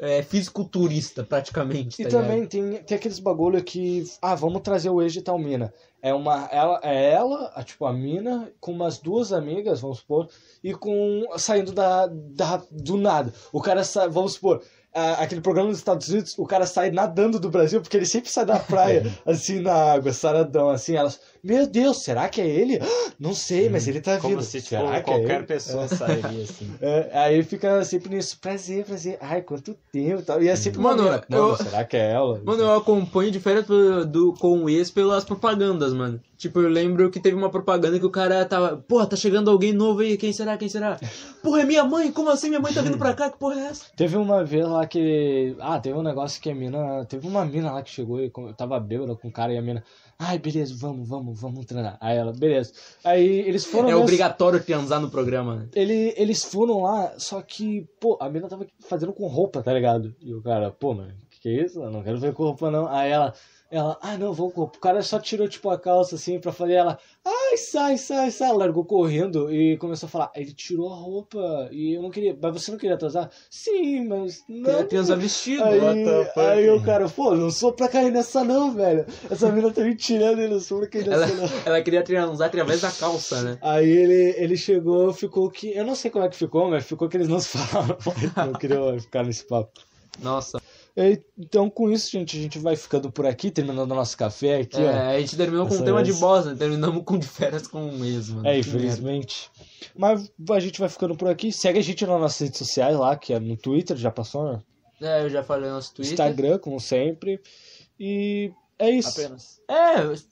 é, fisiculturista, praticamente. E tá também ligado? tem, tem aqueles bagulho que, ah, vamos trazer o ex de tal mina. É uma, ela, é ela, a, tipo, a mina, com umas duas amigas, vamos supor, e com, saindo da, da, do nada. O cara sai, vamos supor, a- aquele programa dos Estados Unidos, o cara sai nadando do Brasil, porque ele sempre sai da praia, assim, na água, saradão, assim, elas, meu Deus, será que é ele? Ah, Não sei, mas ele tá Como vindo. se será que é qualquer ele? pessoa sairia assim. É, aí fica sempre nisso, prazer, prazer, ai, quanto tempo e tal. E é sempre uma Mano, Mano, eu- será que é ela? Mano, eu acompanho de férias do, do- com o ex pelas propagandas, mano. Tipo, eu lembro que teve uma propaganda que o cara tava. Porra, tá chegando alguém novo aí, quem será? Quem será? Porra, é minha mãe? Como assim? Minha mãe tá vindo pra cá? Que porra é essa? Teve uma vez lá que. Ah, teve um negócio que a mina. Teve uma mina lá que chegou e tava bêbada com o cara e a mina. Ai, beleza, vamos, vamos, vamos treinar. Aí ela, beleza. Aí eles foram. É nessa- obrigatório transar no programa, né? Ele, eles foram lá, só que, pô, a mina tava fazendo com roupa, tá ligado? E o cara, pô, mano, que que é isso? Eu não quero ver com roupa não. Aí ela, ela, ah não, vou. O cara só tirou, tipo, a calça assim pra fazer ela, ai, sai, sai, sai. Largou correndo e começou a falar, ele tirou a roupa e eu não queria, mas você não queria atrasar? Sim, mas não. Queria transar vestido. Aí, aí o cara, pô, não sou pra cair nessa não, velho. Essa mina tá me tirando e não sou pra cair Ela, nessa não. ela queria transar através da calça, né? Aí ele, ele chegou, ficou que. Eu não sei como é que ficou, mas ficou que eles não se falaram. não queria ficar nesse papo. Nossa. E, Então, com isso, gente, a gente vai ficando por aqui, terminando o nosso café aqui, É, ó. a gente terminou com um tema de vez. boss, né? Terminamos com de férias com um mano. É, infelizmente. Mas a gente vai ficando por aqui. Segue a gente nas nossas redes sociais lá, que é no Twitter, já passou, né? É, eu já falei no nosso Twitter. Instagram, como sempre. E é isso. Apenas. É,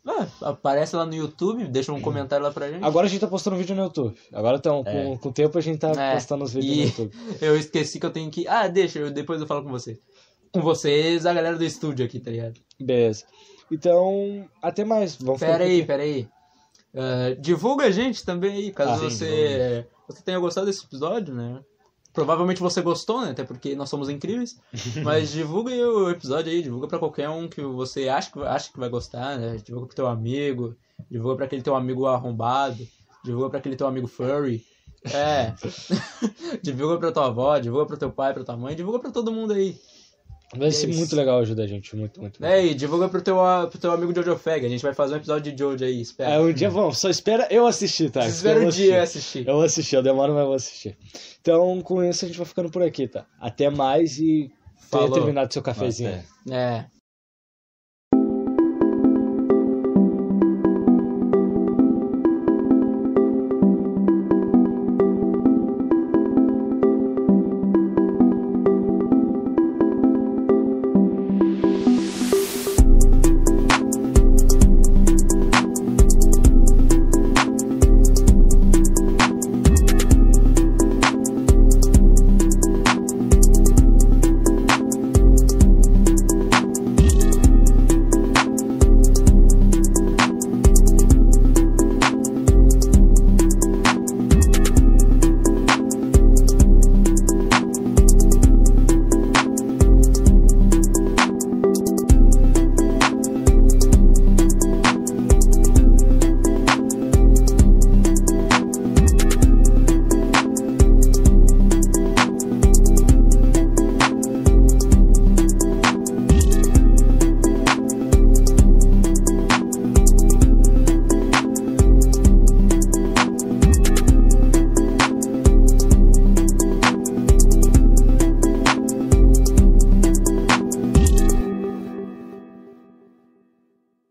ah, aparece lá no YouTube, deixa um comentário lá pra gente. Agora a gente tá postando vídeo no YouTube. Agora então, com, É. com o tempo a gente tá É, postando os vídeos e- no YouTube. Eu esqueci que eu tenho que. Ah, deixa, eu, depois eu falo com você. Com vocês, a galera do estúdio aqui, tá ligado? Beleza. Então, até mais. Vamos Pera aí, pera aí. Ah, divulga a gente também aí, caso Ah, sim, você, você tenha gostado desse episódio, né? Provavelmente você gostou, né? Até porque nós somos incríveis. Mas divulga aí o episódio aí, divulga pra qualquer um que você acha que, acha que vai gostar, né? Divulga pro teu amigo, divulga pra aquele teu amigo arrombado, divulga pra aquele teu amigo furry. É. divulga pra tua avó, divulga pro teu pai, pra tua mãe, divulga pra todo mundo aí. Vai É ser muito legal ajudar a gente, muito, muito. muito. É, e divulga pro teu, pro teu amigo Jojo Fag. A gente vai fazer um episódio de Jojo aí, espera. É, um dia vamos, só espera eu assistir, tá? Espera Eu vou dia assistir. assistir. Eu vou assistir, eu demoro, mas eu vou assistir. Então, com isso, a gente vai ficando por aqui, tá? Até mais e tenha Falou. terminado seu cafezinho. Nossa, é. É.